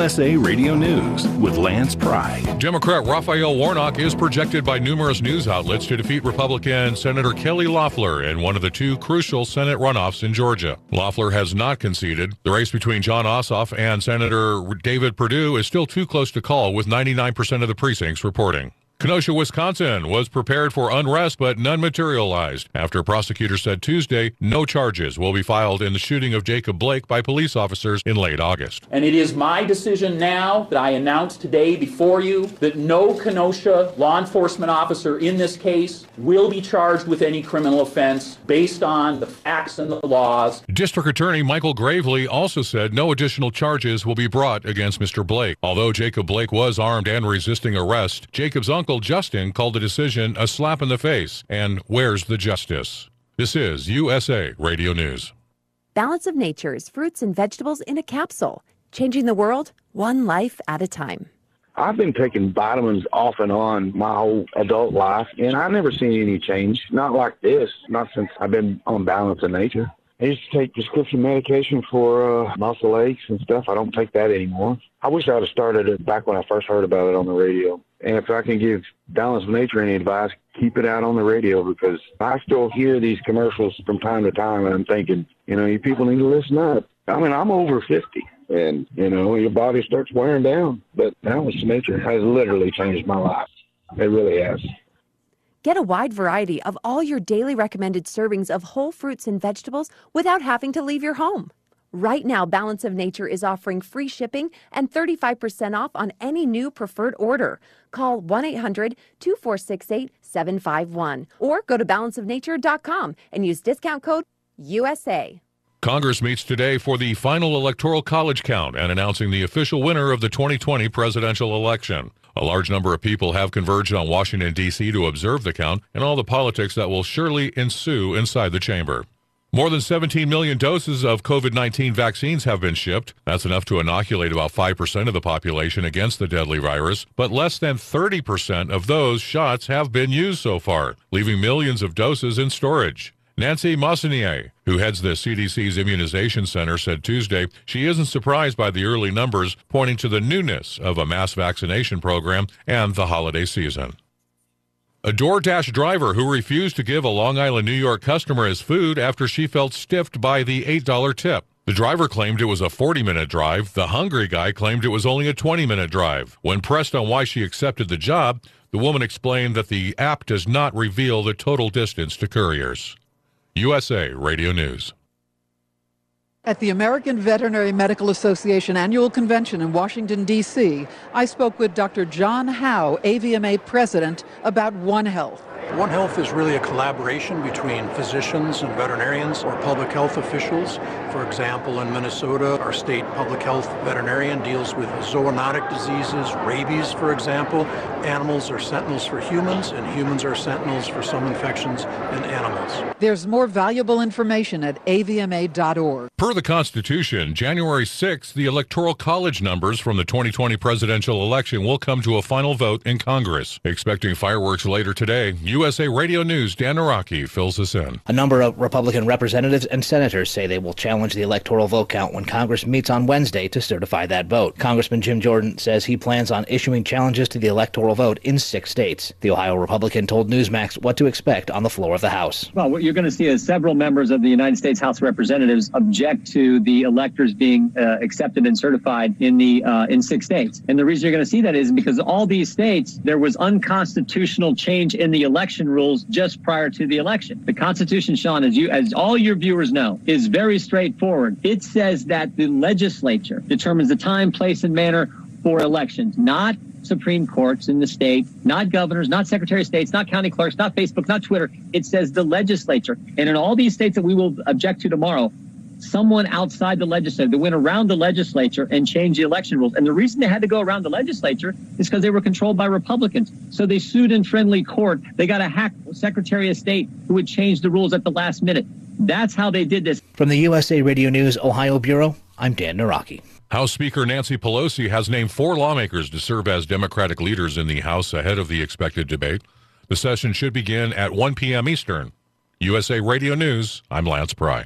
USA Radio News with Lance Pride. Democrat Raphael Warnock is projected by numerous news outlets to defeat Republican Senator Kelly Loeffler in one of the two crucial Senate runoffs in Georgia. Loeffler has not conceded. The race between Jon Ossoff and Senator David Perdue is still too close to call, with 99% of the precincts reporting. Kenosha, Wisconsin was prepared for unrest, but none materialized after prosecutors said Tuesday no charges will be filed in the shooting of Jacob Blake by police officers in late August. And it is my decision now that I announce today before you that no Kenosha law enforcement officer in this case will be charged with any criminal offense based on the facts and the laws. District Attorney Michael Graveley also said no additional charges will be brought against Mr. Blake. Although Jacob Blake was armed and resisting arrest, Jacob's uncle Justin called the decision a slap in the face and where's the justice? This is USA Radio News. Balance of Nature's fruits and vegetables in a capsule, changing the world one life at a time. I've been taking vitamins off and on my whole adult life, and I've never seen any change. Not like this, not since I've been on Balance of Nature. I used to take prescription medication for uh, muscle aches and stuff. I don't take that anymore. I wish I would have started it back when I first heard about it on the radio. And if I can give Balance of Nature any advice, keep it out on the radio because I still hear these commercials from time to time, and I'm thinking, you know, you people need to listen up. I mean, I'm over 50, and, you know, your body starts wearing down. But Balance of Nature has literally changed my life. It really has. Get a wide variety of all your daily recommended servings of whole fruits and vegetables without having to leave your home. Right now, Balance of Nature is offering free shipping and 35% off on any new preferred order. Call 1 800 2468 751 or go to balanceofnature.com and use discount code USA. Congress meets today for the final electoral college count and announcing the official winner of the 2020 presidential election. A large number of people have converged on Washington, D.C. to observe the count and all the politics that will surely ensue inside the chamber. More than 17 million doses of COVID 19 vaccines have been shipped. That's enough to inoculate about 5% of the population against the deadly virus, but less than 30% of those shots have been used so far, leaving millions of doses in storage. Nancy Messonnier, who heads the CDC's immunization center, said Tuesday she isn't surprised by the early numbers, pointing to the newness of a mass vaccination program and the holiday season. A DoorDash driver who refused to give a Long Island, New York customer his food after she felt stiffed by the $8 tip. The driver claimed it was a 40 minute drive. The hungry guy claimed it was only a 20 minute drive. When pressed on why she accepted the job, the woman explained that the app does not reveal the total distance to couriers. USA Radio News. At the American Veterinary Medical Association annual convention in Washington, D.C., I spoke with Dr. John Howe, AVMA president, about One Health. One Health is really a collaboration between physicians and veterinarians or public health officials. For example, in Minnesota, our state public health veterinarian deals with zoonotic diseases, rabies, for example. Animals are sentinels for humans, and humans are sentinels for some infections in animals. There's more valuable information at avma.org. Per the Constitution, January 6th, the Electoral College numbers from the 2020 presidential election will come to a final vote in Congress. Expecting fireworks later today, USA Radio News' Dan Araki fills us in. A number of Republican representatives and senators say they will challenge the electoral vote count when Congress meets on Wednesday to certify that vote. Congressman Jim Jordan says he plans on issuing challenges to the electoral vote in six states. The Ohio Republican told Newsmax what to expect on the floor of the House. Well, what you're going to see is several members of the United States House of Representatives object to the electors being uh, accepted and certified in the uh, in six states. And the reason you're going to see that is because all these states there was unconstitutional change in the election rules just prior to the election. The Constitution, Sean, as you as all your viewers know, is very straightforward. It says that the legislature determines the time, place, and manner for elections, not Supreme Courts in the state, not governors, not Secretary of States, not county clerks, not Facebook, not Twitter. It says the legislature. And in all these states that we will object to tomorrow, someone outside the legislature that went around the legislature and changed the election rules. And the reason they had to go around the legislature is because they were controlled by Republicans. So they sued in friendly court. They got a hack Secretary of State who would change the rules at the last minute. That's how they did this. From the USA Radio News Ohio Bureau, I'm Dan Naraki. House Speaker Nancy Pelosi has named four lawmakers to serve as Democratic leaders in the House ahead of the expected debate. The session should begin at 1 p.m. Eastern. USA Radio News, I'm Lance Pry.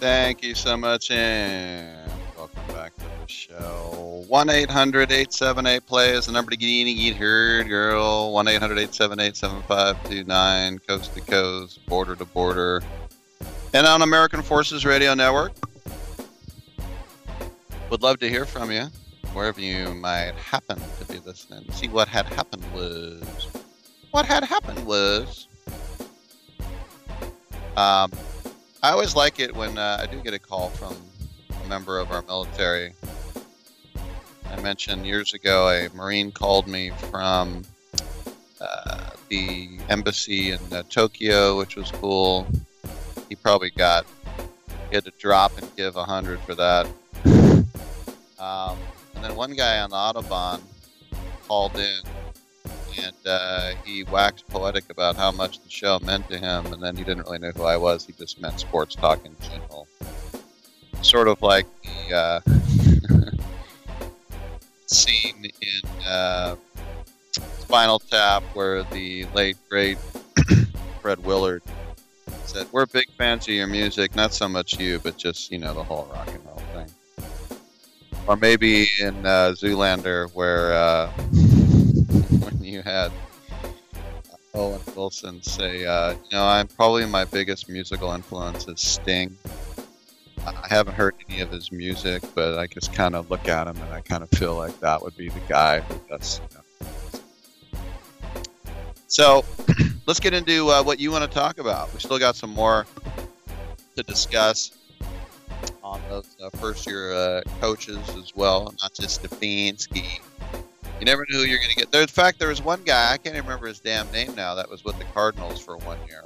Thank you so much, and welcome back to the show. 1 800 878 play is the number to get in and get heard, girl. 1 800 878 7529, coast to coast, border to border, and on American Forces Radio Network. Would love to hear from you, wherever you might happen to be listening. See what had happened was. What had happened was. Um, I always like it when uh, I do get a call from a member of our military. I mentioned years ago a Marine called me from uh, the embassy in uh, Tokyo, which was cool. He probably got he had to drop and give a hundred for that. <laughs> Um, and then one guy on the Autobahn called in and uh, he waxed poetic about how much the show meant to him, and then he didn't really know who I was. He just meant sports talk in general. Sort of like the uh, <laughs> scene in uh, Spinal Tap where the late, great <clears throat> Fred Willard said, We're big fans of your music, not so much you, but just, you know, the whole rock and roll thing. Or maybe in uh, Zoolander where. <laughs> Uh, you had Owen Wilson say, uh, you know, I'm probably my biggest musical influence is Sting. I haven't heard any of his music, but I just kind of look at him and I kind of feel like that would be the guy who does. You know. So <clears throat> let's get into uh, what you want to talk about. We still got some more to discuss on those uh, first year uh, coaches as well, not just Stefanski. You never knew who you're going to get. There, in fact, there was one guy I can't even remember his damn name now. That was with the Cardinals for one year.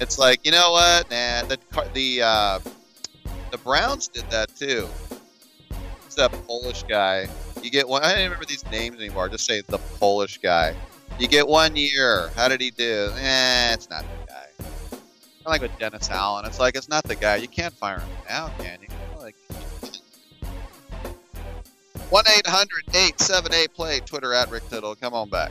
It's like you know what? Nah, the the uh, the Browns did that too. It's that Polish guy. You get one. I don't remember these names anymore. Just say the Polish guy. You get one year. How did he do? Eh, it's not the guy. Of like with Dennis Allen. It's like it's not the guy. You can't fire him now, can you? 1 800 878 play. Twitter at Rick Tittle. Come on back.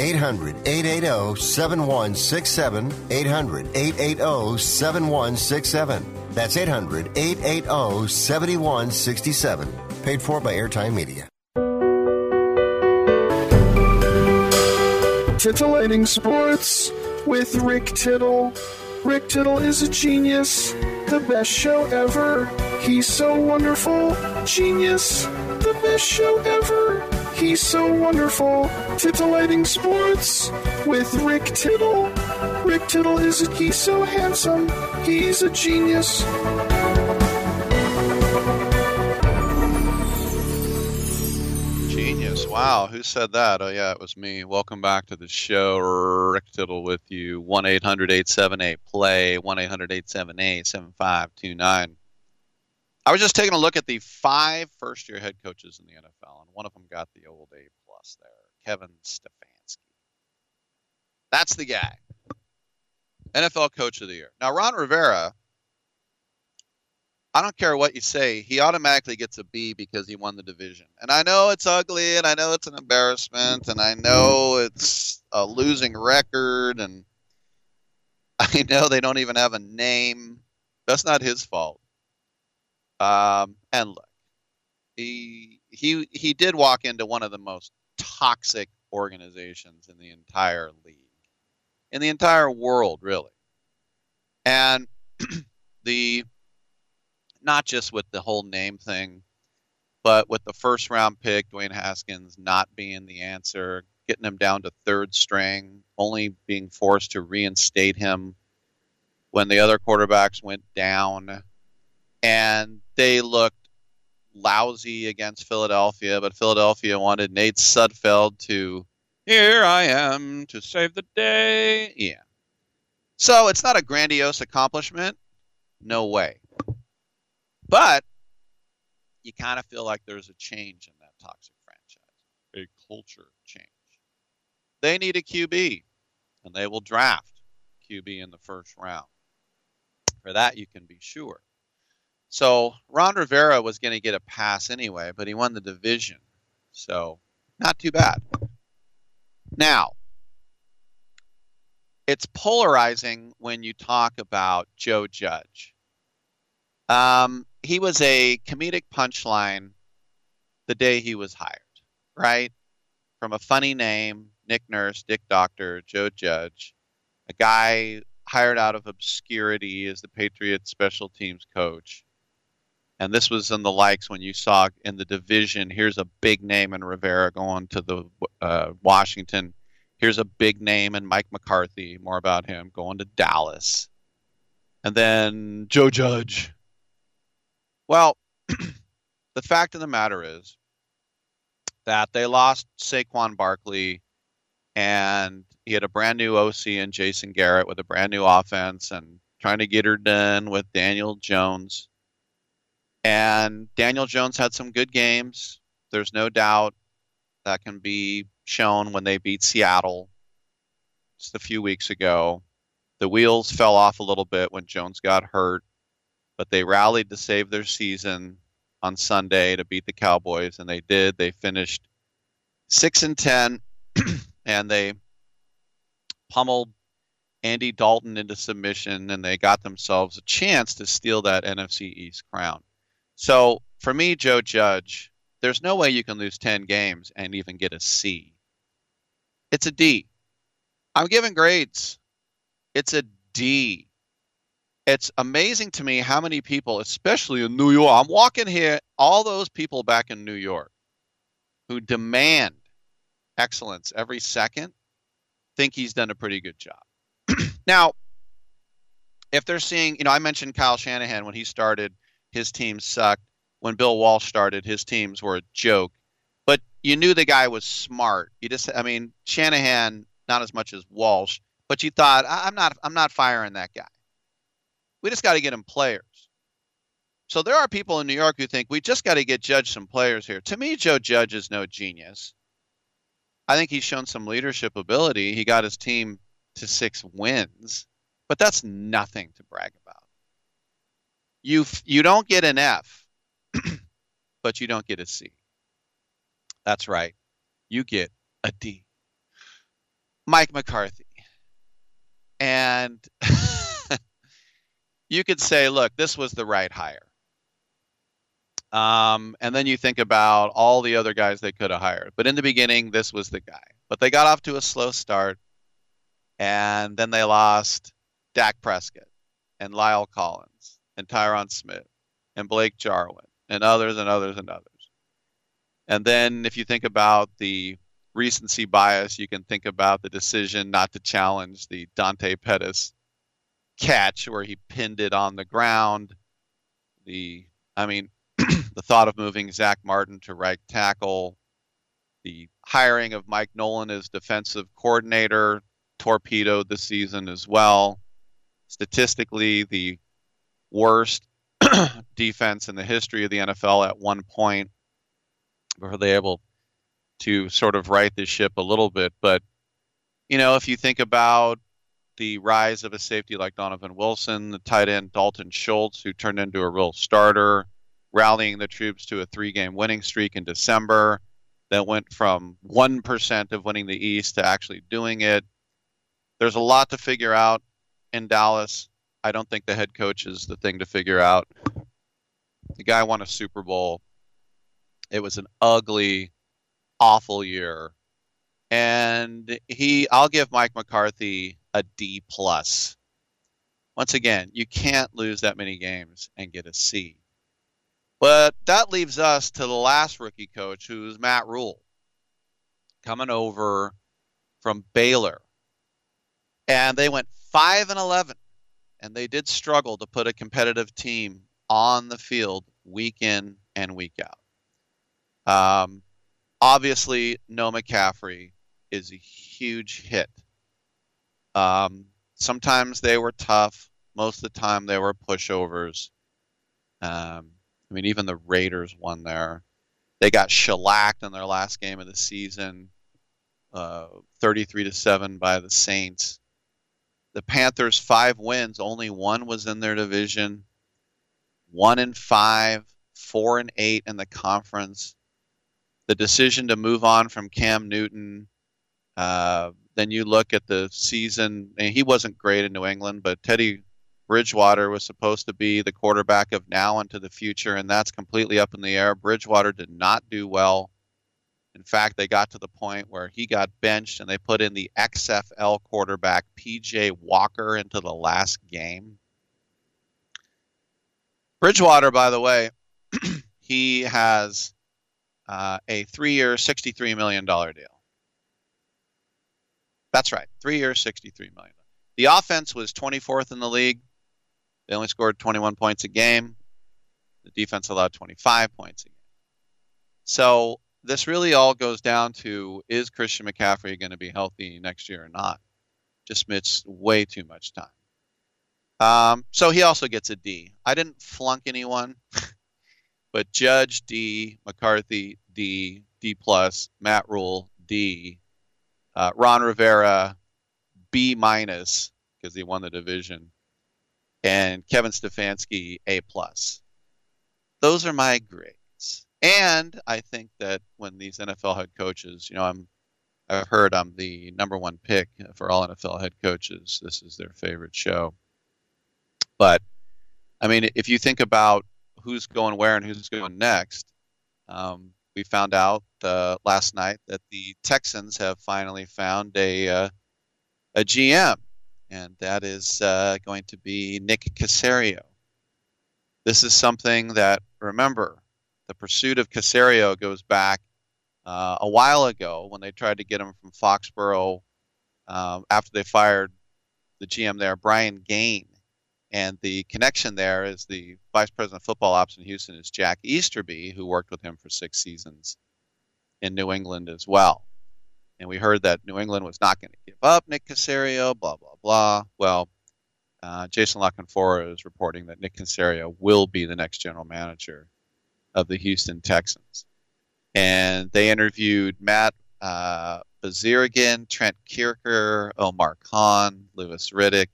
800 880 7167. 800 880 7167. That's 800 880 7167. Paid for by Airtime Media. Titillating Sports with Rick Tittle. Rick Tittle is a genius, the best show ever. He's so wonderful, genius, the best show ever. He's so wonderful. Titillating Sports with Rick Tittle. Rick Tittle is a, he's so handsome. He's a genius. Genius. Wow. Who said that? Oh, yeah, it was me. Welcome back to the show. Rick Tittle with you. 1 800 878 play. 1 800 878 7529. I was just taking a look at the five first year head coaches in the NFL, one of them got the old A plus there Kevin Stefanski. That's the guy. NFL Coach of the Year. Now, Ron Rivera, I don't care what you say, he automatically gets a B because he won the division. And I know it's ugly, and I know it's an embarrassment, and I know it's a losing record, and <laughs> I know they don't even have a name. That's not his fault. Um, and look, he he he did walk into one of the most toxic organizations in the entire league, in the entire world, really. And <clears throat> the not just with the whole name thing, but with the first round pick, Dwayne Haskins not being the answer, getting him down to third string, only being forced to reinstate him when the other quarterbacks went down. And they looked lousy against Philadelphia, but Philadelphia wanted Nate Sudfeld to, here I am to save the day. Yeah. So it's not a grandiose accomplishment. No way. But you kind of feel like there's a change in that toxic franchise, a culture change. They need a QB, and they will draft QB in the first round. For that, you can be sure. So Ron Rivera was going to get a pass anyway, but he won the division. So not too bad. Now, it's polarizing when you talk about Joe Judge. Um, he was a comedic punchline the day he was hired, right? From a funny name, Nick Nurse, Dick Doctor, Joe Judge, a guy hired out of obscurity as the Patriots special teams coach. And this was in the likes when you saw in the division, here's a big name in Rivera going to the uh, Washington. Here's a big name in Mike McCarthy, more about him, going to Dallas. And then Joe Judge. Well, <clears throat> the fact of the matter is that they lost Saquon Barkley and he had a brand new OC and Jason Garrett with a brand new offense and trying to get her done with Daniel Jones. And Daniel Jones had some good games. There's no doubt that can be shown when they beat Seattle just a few weeks ago. The wheels fell off a little bit when Jones got hurt, but they rallied to save their season on Sunday to beat the Cowboys, and they did. They finished six and ten, <clears throat> and they pummeled Andy Dalton into submission, and they got themselves a chance to steal that NFC East crown. So for me, Joe Judge, there's no way you can lose 10 games and even get a C. It's a D. I'm giving grades. It's a D. It's amazing to me how many people, especially in New York, I'm walking here, all those people back in New York who demand excellence every second think he's done a pretty good job. <clears throat> now, if they're seeing, you know, I mentioned Kyle Shanahan when he started, his team sucked. When Bill Walsh started, his teams were a joke. But you knew the guy was smart. You just, I mean, Shanahan, not as much as Walsh, but you thought, I'm not, I'm not firing that guy. We just got to get him players. So there are people in New York who think we just got to get Judge some players here. To me, Joe Judge is no genius. I think he's shown some leadership ability. He got his team to six wins, but that's nothing to brag about. You you don't get an F, <clears throat> but you don't get a C. That's right. You get a D. Mike McCarthy. And <laughs> you could say, look, this was the right hire. Um, and then you think about all the other guys they could have hired. But in the beginning, this was the guy. But they got off to a slow start. And then they lost Dak Prescott and La'el Collins and Tyron Smith and Blake Jarwin and others and others and others. And then if you think about the recency bias, you can think about the decision not to challenge the Dante Pettis catch where he pinned it on the ground. The, I mean, <clears throat> the thought of moving Zack Martin to right tackle, the hiring of Mike Nolan as defensive coordinator torpedoed the season as well. Statistically, the worst <clears throat> defense in the history of the NFL at one point. Were they able to sort of right the ship a little bit? But, you know, if you think about the rise of a safety like Donovan Wilson, the tight end Dalton Schultz, who turned into a real starter, rallying the troops to a three game winning streak in December that went from 1% of winning the East to actually doing it. There's a lot to figure out in Dallas. I don't think the head coach is the thing to figure out. The guy won a Super Bowl. It was an ugly, awful year. And he I'll give Mike McCarthy a D plus. Once again, you can't lose that many games and get a C. But that leaves us to the last rookie coach, who's Matt Rhule, coming over from Baylor. And they went 5 and 11, and they did struggle to put a competitive team on the field week in and week out. Um, obviously, no McCaffrey is a huge hit. Um, sometimes they were tough. Most of the time, they were pushovers. Um, I mean, even the Raiders won there. They got shellacked in their last game of the season, uh, 33 to seven by the Saints. The Panthers five wins, only one was in their division. One and five, four and eight in the conference. The decision to move on from Cam Newton. Uh, then you look at the season, and he wasn't great in New England, but Teddy Bridgewater was supposed to be the quarterback of now into the future, and that's completely up in the air. Bridgewater did not do well. In fact, they got to the point where he got benched and they put in the XFL quarterback, PJ Walker, into the last game. Bridgewater, by the way, <clears throat> he has uh, a three year, $63 million deal. That's right, three years, 63 million. The offense was 24th in the league. They only scored 21 points a game. The defense allowed 25 points a game. So this really all goes down to is Christian McCaffrey going to be healthy next year or not? Just missed way too much time. Um, so he also gets a D. I didn't flunk anyone, <laughs> but Judge D, McCarthy D, D plus, Matt Rhule D, uh, Ron Rivera B minus because he won the division, and Kevin Stefanski A plus. Those are my grades. And I think that when these NFL head coaches, you know, I'm I've heard I'm the number one pick for all NFL head coaches. This is their favorite show. But I mean, if you think about who's going where and who's going next, um, we found out uh, last night that the Texans have finally found a uh, a GM, and that is uh, going to be Nick Caserio. This is something that remember the pursuit of Caserio goes back uh, a while ago when they tried to get him from Foxborough um, after they fired the GM there, Brian Gaine. And the connection there is the vice president of football ops in Houston is Jack Easterby, who worked with him for six seasons in New England as well. And we heard that New England was not going to give up Nick Caserio, blah, blah, blah. Well, uh, Jason La Canfora is reporting that Nick Caserio will be the next general manager of the Houston Texans. And they interviewed Matt uh, Bazirgan, Trent Kilger, Omar Khan, Louis Riddick,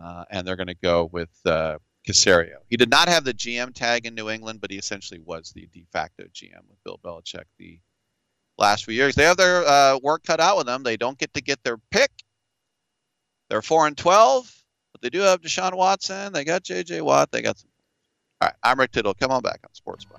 uh, and they're going to go with uh, Caserio. He did not have the GM tag in New England, but he essentially was the de facto GM with Bill Belichick the last few years. They have their uh, work cut out with them. They don't get to get their pick. They're four and twelve, but they do have Deshaun Watson. They got J.J. Watt. They got some. All right, I'm Rick Tittle. Come on back on Sports Bar.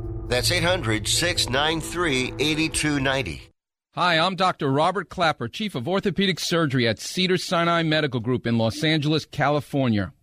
That's 800 693 8290. Hi, I'm Dr. Robert Klapper, Chief of Orthopedic Surgery at Cedar Sinai Medical Group in Los Angeles, California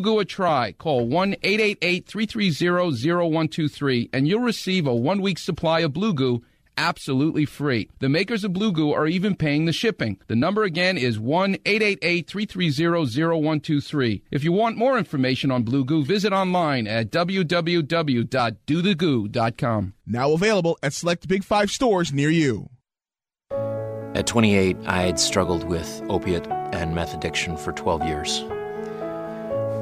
Goo a try. Call 1 888 330 0123 and you'll receive a one week supply of Blue Goo absolutely free. The makers of Blue Goo are even paying the shipping. The number again is 1 888 330 0123. If you want more information on Blue Goo, visit online at www.dothegoo.com. Now available at select Big Five stores near you. At 28, I had struggled with opiate and meth addiction for 12 years.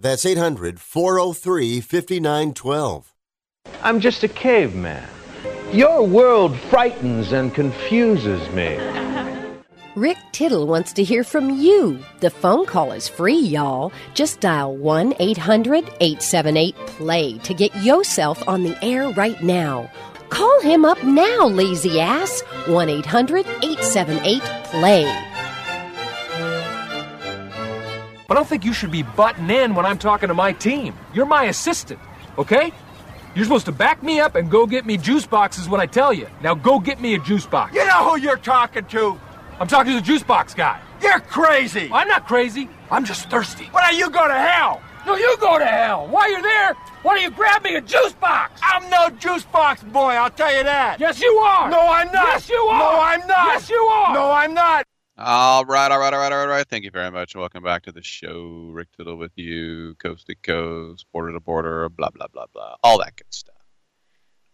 That's 800 403 5912. I'm just a caveman. Your world frightens and confuses me. Rick Tittle wants to hear from you. The phone call is free, y'all. Just dial 1 800 878 PLAY to get yourself on the air right now. Call him up now, lazy ass. 1 800 878 PLAY. But I don't think you should be butting in when I'm talking to my team. You're my assistant, okay? You're supposed to back me up and go get me juice boxes when I tell you. Now go get me a juice box. You know who you're talking to? I'm talking to the juice box guy. You're crazy. I'm not crazy. I'm just thirsty. Why don't you go to hell? No, you go to hell. While you're there, why don't you grab me a juice box? I'm no juice box boy, I'll tell you that. Yes, you are. No, I'm not. Yes, you are. No, I'm not. Yes, you are. No, I'm not. All right, all right, all right, all right. Thank you very much. Welcome back to the show. Rick Tittle with you, coast to coast, border to border, blah, blah, blah, blah. All that good stuff.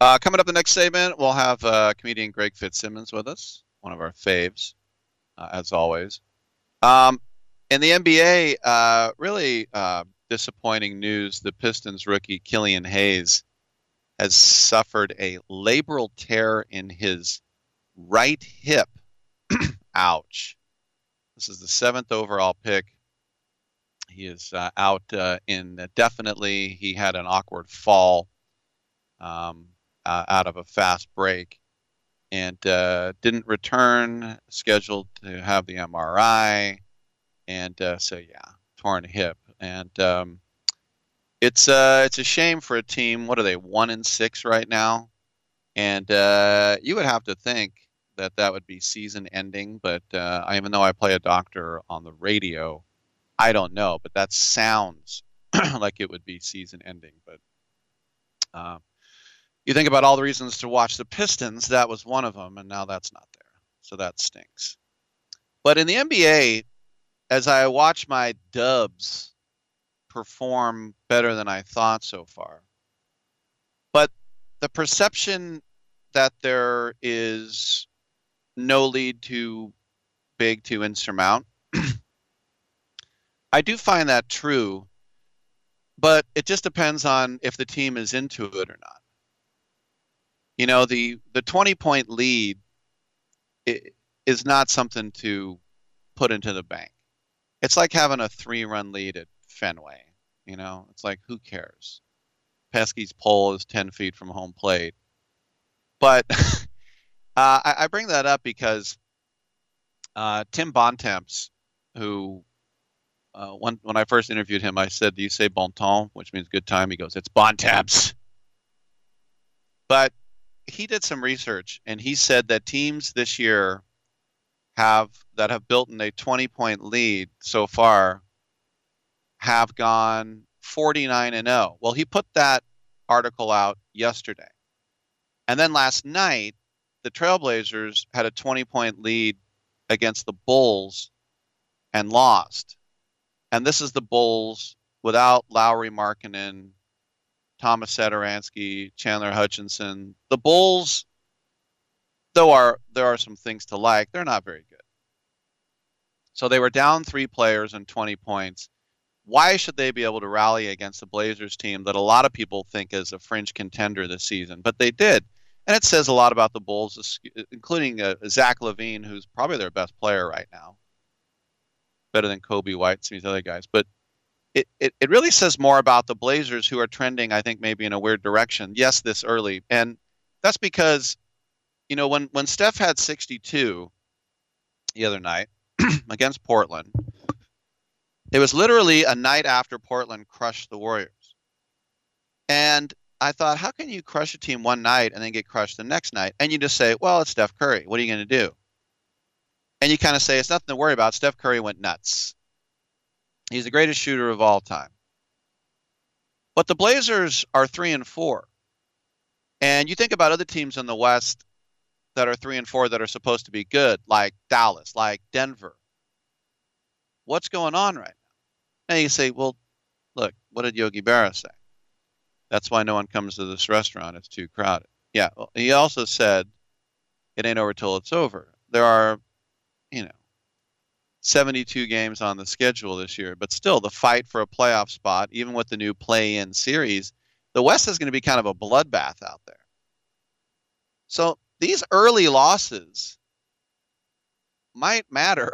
Uh, coming up the next segment, we'll have uh, comedian Greg Fitzsimmons with us, one of our faves, uh, as always. Um, in the NBA, uh, really uh, disappointing news. The Pistons rookie Killian Hayes has suffered a labral tear in his right hip. <clears throat> Ouch. This is the seventh overall pick. He is uh, out uh, indefinitely. He had an awkward fall um, uh, out of a fast break and uh, didn't return, scheduled to have the MRI. And uh, so, yeah, torn hip. And um, it's, uh, it's a shame for a team. What are they, one and six right now? And you would have to think that that would be season ending. But uh, even though I play a doctor on the radio, I don't know. But that sounds <clears throat> like it would be season ending. But uh, you think about all the reasons to watch the Pistons, that was one of them, and now that's not there. So that stinks. But in the NBA, as I watch my Dubs perform better than I thought so far, but the perception that there is no lead too big to insurmount. <clears throat> I do find that true, but it just depends on if the team is into it or not. You know, the the 20 point lead is not something to put into the bank. It's like having a three run lead at Fenway. You know, it's like who cares? Pesky's pole is 10 feet from home plate. But <laughs> Uh, I, I, bring that up because uh, Tim Bontemps, who uh, when when I first interviewed him, I said, "Do you say bon temps, which means good time?" He goes, "It's Bontemps." But he did some research, and he said that teams this year have that have built in a 20 point lead so far have gone 49 and 0. Well, he put that article out yesterday. And then last night, the Trailblazers had a 20 point lead against the Bulls and lost. And this is the Bulls without Lauri Markkanen, Thomas Satoransky, Chandler Hutchison. The Bulls, though are there are some things to like, they're not very good. So they were down three players and 20 points. Why should they be able to rally against the Blazers team that a lot of people think is a fringe contender this season? But they did and it says a lot about the Bulls, including uh, Zach LaVine, who's probably their best player right now, better than Coby White, and these other guys. But it, it, it really says more about the Blazers, who are trending, I think, maybe in a weird direction. Yes, this early, and that's because, you know, when when Steph had 62 the other night <clears throat> against Portland, it was literally a night after Portland crushed the Warriors, and I thought, how can you crush a team one night and then get crushed the next night? And you just say, well, it's Steph Curry. What are you going to do? And you kind of say, it's nothing to worry about. Steph Curry went nuts. He's the greatest shooter of all time. But the Blazers are three and four. And you think about other teams in the West that are three and four that are supposed to be good, like Dallas, like Denver. What's going on right now? And you say, well, look, what did Yogi Berra say? That's why no one comes to this restaurant. It's too crowded. Yeah. Well, he also said it ain't over till it's over. There are, you know, 72 games on the schedule this year, but still the fight for a playoff spot, even with the new play in series, the West is going to be kind of a bloodbath out there. So these early losses might matter.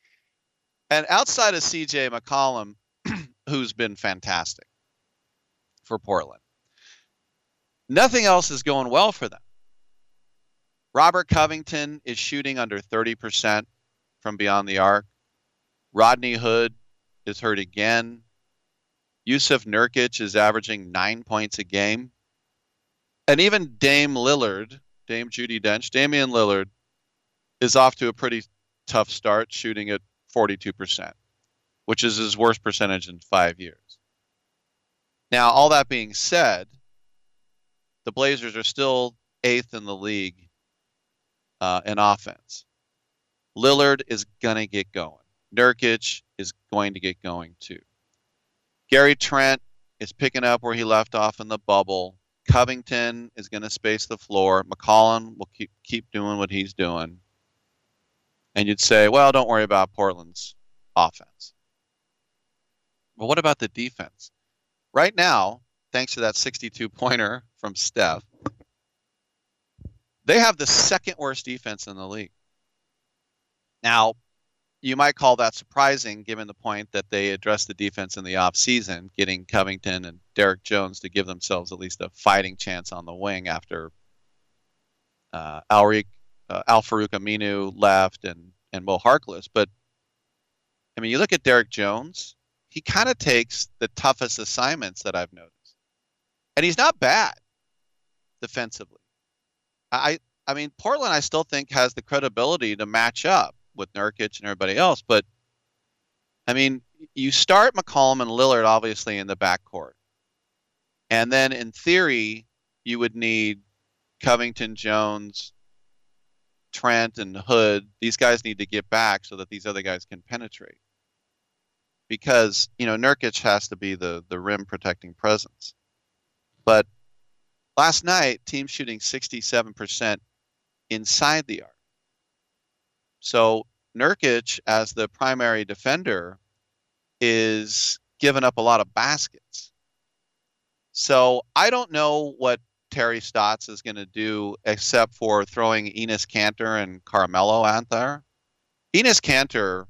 <laughs> and outside of CJ McCollum, <clears throat> who's been fantastic for Portland, nothing else is going well for them. Robert Covington is shooting under 30% from beyond the arc. Rodney Hood is hurt again. Jusuf Nurkic is averaging nine points a game. And even Dame Lillard, Dame Judy Dench, Damian Lillard is off to a pretty tough start, shooting at 42%, which is his worst percentage in five years. Now, all that being said, the Blazers are still eighth in the league uh, in offense. Lillard is going to get going. Nurkic is going to get going too. Gary Trent is picking up where he left off in the bubble. Covington is going to space the floor. McCollum will keep keep doing what he's doing. And you'd say, well, don't worry about Portland's offense. But what about the defense? Right now, thanks to that 62 pointer from Steph, they have the second worst defense in the league. Now, you might call that surprising given the point that they addressed the defense in the offseason, getting Covington and Derrick Jones to give themselves at least a fighting chance on the wing after uh, Alric, uh, Al Aminu left and, and Mo Harkless. But, I mean, you look at Derrick Jones, he kind of takes the toughest assignments that I've noticed. And he's not bad defensively. I, I mean, Portland, I still think has the credibility to match up with Nurkic and everybody else. But I mean, you start McCollum and Lillard obviously in the backcourt, and then in theory you would need Covington, Jones, Trent, and Hood. These guys need to get back so that these other guys can penetrate. Because you know Nurkic has to be the the rim protecting presence, but last night team shooting 67% inside the arc. So Nurkic, as the primary defender, is giving up a lot of baskets. So I don't know what Terry Stotts is going to do except for throwing Enes Kanter and Carmelo out there. Enes Kanter,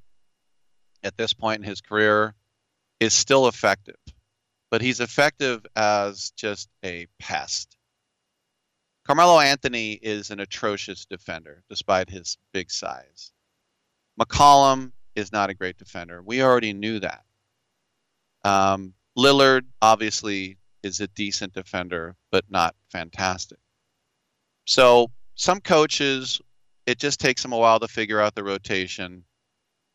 at this point in his career, is still effective, but he's effective as just a pest. Carmelo Anthony is an atrocious defender despite his big size. McCollum is not a great defender. We already knew that. Um, Lillard obviously is a decent defender, but not fantastic. So some coaches, it just takes them a while to figure out the rotation.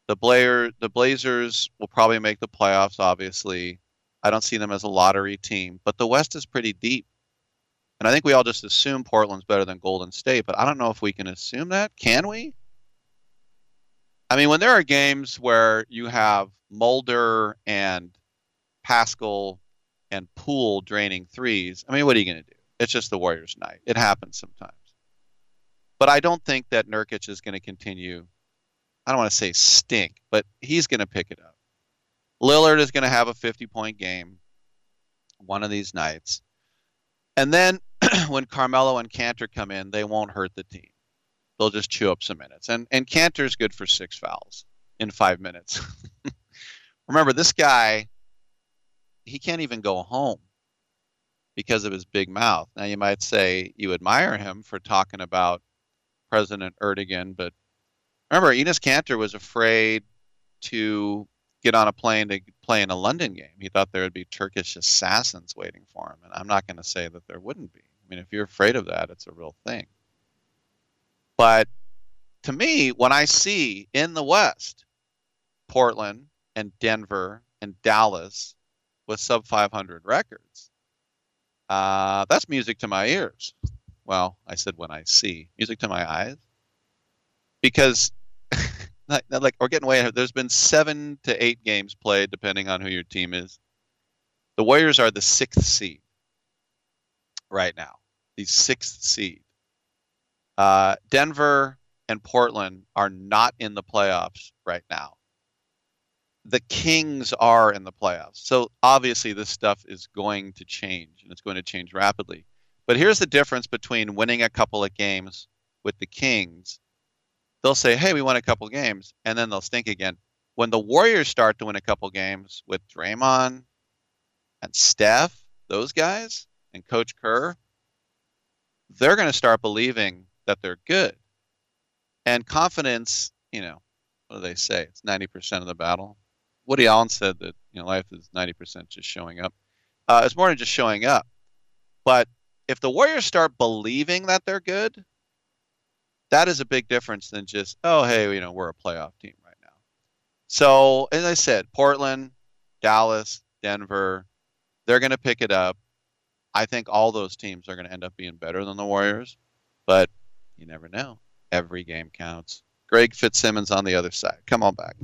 The Blair, the Blazers will probably make the playoffs. Obviously, I don't see them as a lottery team, but the West is pretty deep. And I think we all just assume Portland's better than Golden State, but I don't know if we can assume that. Can we? I mean, when there are games where you have Mulder and Paschall and Poole draining threes, I mean, what are you going to do? It's just the Warriors' night. It happens sometimes. But I don't think that Nurkic is going to continue. I don't want to say stink, but he's going to pick it up. Lillard is going to have a 50 point game one of these nights. And then <clears throat> when Carmelo and Kanter come in, they won't hurt the team. They'll just chew up some minutes. And and Kanter's good for six fouls in five minutes. <laughs> Remember, this guy, he can't even go home because of his big mouth. Now you might say you admire him for talking about President Erdogan, but remember, Enes Kanter was afraid to get on a plane to play in a London game. He thought there would be Turkish assassins waiting for him, and I'm not going to say that there wouldn't be. I mean, if you're afraid of that, it's a real thing. But to me, when I see in the West Portland and Denver and Dallas with sub 500 records, uh, that's music to my ears. Well, I said when I see music to my eyes, because like we're getting way ahead. There's been seven to eight games played, depending on who your team is. The Warriors are the sixth seed right now. The sixth seed. Uh, Denver and Portland are not in the playoffs right now. The Kings are in the playoffs. So obviously, this stuff is going to change, and it's going to change rapidly. But here's the difference between winning a couple of games with the Kings. They'll say, hey, we won a couple games, and then they'll stink again. When the Warriors start to win a couple games with Draymond and Steph, those guys, and Coach Kerr, they're going to start believing that they're good. And confidence, you know, what do they say? It's 90% of the battle. Woody Allen said that, you know, life is 90% just showing up. Uh, it's more than just showing up. But if the Warriors start believing that they're good, that is a big difference than just, oh, hey, you know, we're a playoff team right now. So, as I said, Portland, Dallas, Denver, they're going to pick it up. I think all those teams are going to end up being better than the Warriors, but you never know. Every game counts. Greg Fitzsimmons on the other side. Come on back.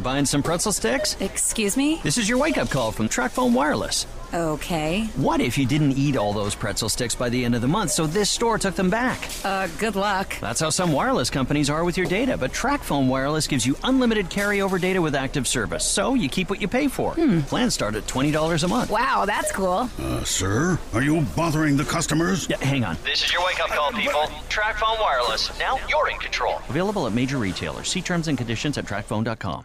Buying some pretzel sticks? Excuse me? This is your wake up call from TracFone Wireless. Okay. What if you didn't eat all those pretzel sticks by the end of the month, so this store took them back? Uh, good luck. That's how some wireless companies are with your data, but TracFone Wireless gives you unlimited carryover data with active service, so you keep what you pay for. Hmm. Plans start at $20 a month. Wow, that's cool. Uh, sir, are you bothering the customers? Yeah, hang on. This is your wake up call, people. TracFone Wireless. Now you're in control. Available at major retailers. See terms and conditions at TracFone.com.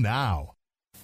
now.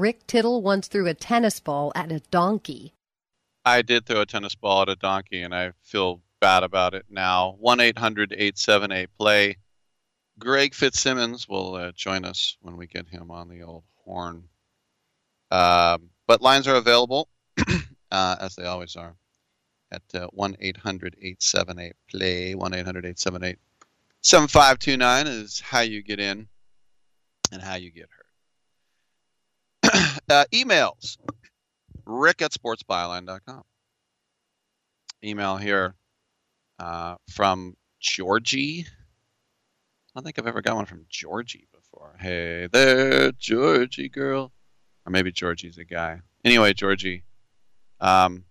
Rick Tittle once threw a tennis ball at a donkey. I did throw a tennis ball at a donkey, and I feel bad about it now. 1 800 878 play. Greg Fitzsimmons will uh, join us when we get him on the old horn. Um, but lines are available, <clears throat> uh, as they always are, at 1 800 878 play. 1 800 878 7529 is how you get in and how you get hurt. <clears throat> uh, emails rick at sportsbyline.com. Email here uh, from Georgie. I don't think I've ever got one from Georgie before. Hey there, Georgie girl. Or maybe Georgie's a guy. Anyway, Georgie. Um,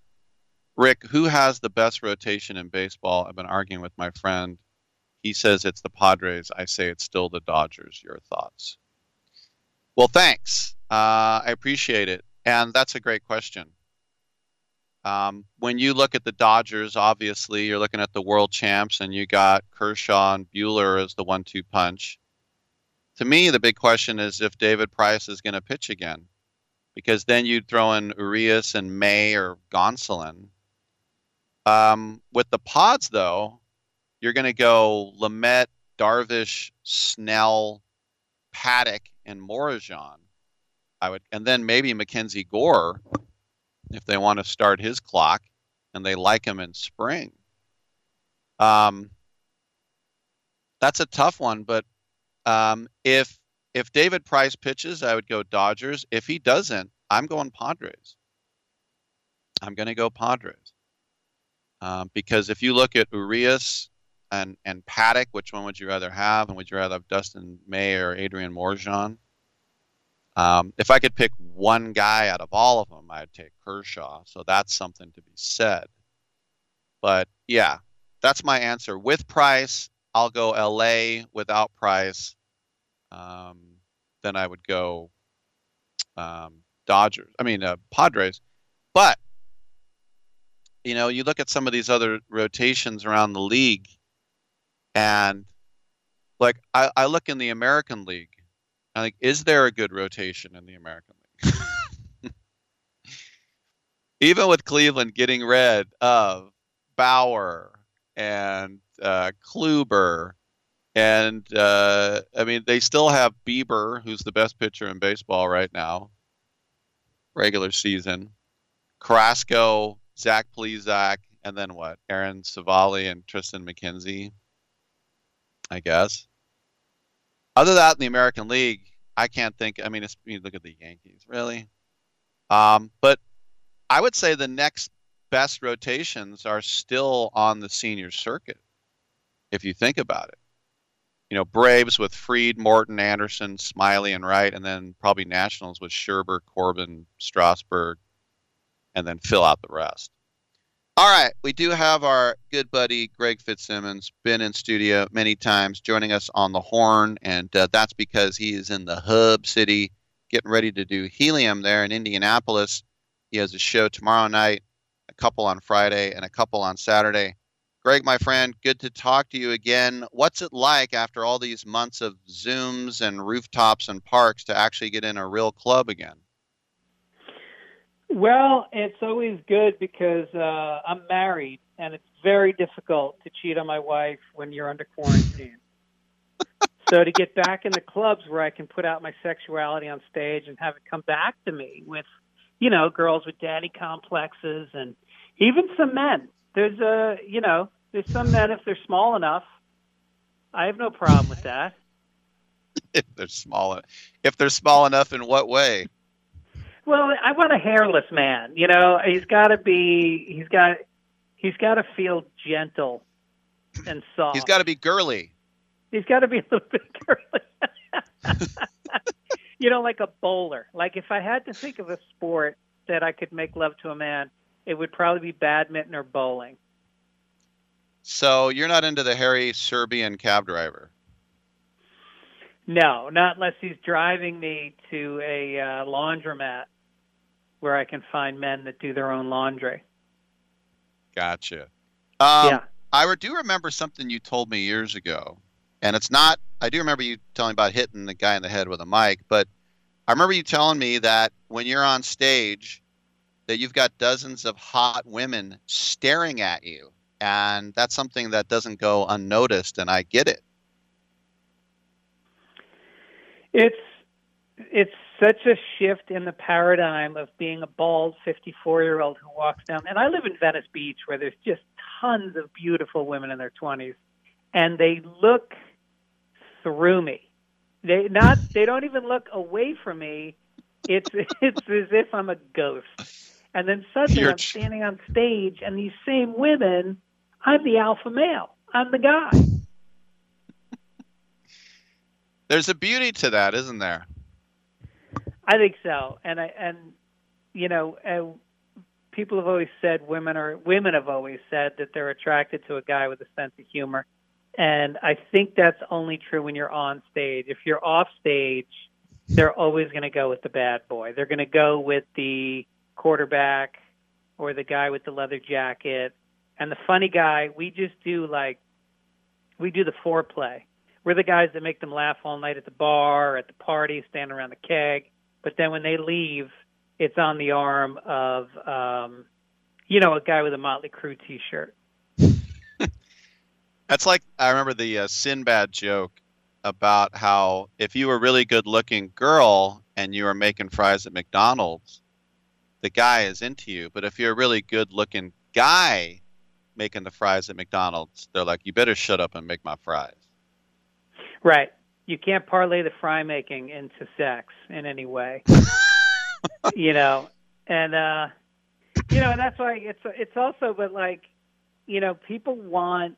Rick, who has the best rotation in baseball? I've been arguing with my friend. He says it's the Padres. I say it's still the Dodgers. Your thoughts? Well, thanks. Uh, I appreciate it. And that's a great question. Um, when you look at the Dodgers, obviously you're looking at the world champs, and you got Kershaw and Buehler as the one-two punch. To me, the big question is if David Price is going to pitch again, because then you'd throw in Urias and May or Gonsolin. Um, with the Pods, though, you're going to go Lamet, Darvish, Snell, Paddock, and Morejon. I would, and then maybe Mackenzie Gore, if they want to start his clock, and they like him in spring. Um, that's a tough one, but um, if if David Price pitches, I would go Dodgers. If he doesn't, I'm going Padres. I'm going to go Padres um, because if you look at Urias and and Paddock, which one would you rather have? And would you rather have Dustin May or Adrian Morejon? Um, if I could pick one guy out of all of them, I'd take Kershaw. So that's something to be said. But yeah, that's my answer. With Price, I'll go LA. Without Price, um, then I would go um, Dodgers. I mean uh, Padres. But you know, you look at some of these other rotations around the league, and like I, I look in the American League. I think, is there a good rotation in the American League? <laughs> Even with Cleveland getting rid of Bauer and uh, Kluber, and uh, I mean, they still have Bieber, who's the best pitcher in baseball right now, regular season. Carrasco, Zach Plesac, and then what? Aaron Civale and Triston McKenzie, I guess. Other than that, in the American League, I can't think. I mean, it's, you look at the Yankees, really. Um, but I would say the next best rotations are still on the senior circuit, if you think about it. You know, Braves with Fried, Morton, Anderson, Smyly, and Wright, and then probably Nationals with Scherzer, Corbin, Strasburg, and then fill out the rest. All right, we do have our good buddy Greg Fitzsimmons, been in studio many times, joining us on the horn, and uh, that's because he is in the hub city, getting ready to do helium there in Indianapolis. He has a show tomorrow night, a couple on Friday, and a couple on Saturday. Greg, my friend, good to talk to you again. What's it like after all these months of Zooms and rooftops and parks to actually get in a real club again? Well, it's always good because uh, I'm married, and it's very difficult to cheat on my wife when you're under quarantine. <laughs> so to get back in the clubs where I can put out my sexuality on stage and have it come back to me with, you know, girls with daddy complexes and even some men. There's a, you know, there's some men if they're small enough. I have no problem with that. <laughs> if they're small, if they're small enough, in what way? Well, I want a hairless man. You know, he's got to be. He's got. He's got to feel gentle. and soft. He's got to be girly. He's got to be a little bit girly. <laughs> you know, like a bowler. Like if I had to think of a sport that I could make love to a man, it would probably be badminton or bowling. So you're not into the hairy Serbian cab driver. No, not unless he's driving me to a uh, laundromat where I can find men that do their own laundry. Gotcha. Um, Yeah. I do remember something you told me years ago, and it's not. I do remember you telling me about hitting the guy in the head with a mic, but I remember you telling me that when you're on stage, that you've got dozens of hot women staring at you, and that's something that doesn't go unnoticed, and I get it. It's it's such a shift in the paradigm of being a bald 54 year old who walks down. And I live in Venice Beach where there's just tons of beautiful women in their 20s, and they look through me. They not they don't even look away from me. It's <laughs> it's as if I'm a ghost. And then suddenly You're I'm standing on stage, and these same women, I'm the alpha male. I'm the guy. There's a beauty to that, isn't there? I think so, and I and you know, uh, people have always said women are women have always said that they're attracted to a guy with a sense of humor, and I think that's only true when you're on stage. If you're off stage, they're always going to go with the bad boy. They're going to go with the quarterback or the guy with the leather jacket, and the funny guy. We just do like we do the foreplay. We're the guys that make them laugh all night at the bar, at the party, stand around the keg. But then when they leave, it's on the arm of, um, you know, a guy with a Motley Crue T-shirt. <laughs> That's like I remember the uh, Sinbad joke about how if you were a really good looking girl and you were making fries at McDonald's, the guy is into you. But if you're a really good looking guy making the fries at McDonald's, they're like, you better shut up and make my fries. Right. You can't parlay the fry making into sex in any way. <laughs> you know, and uh, you know, and that's why it's it's also, but like, you know, people want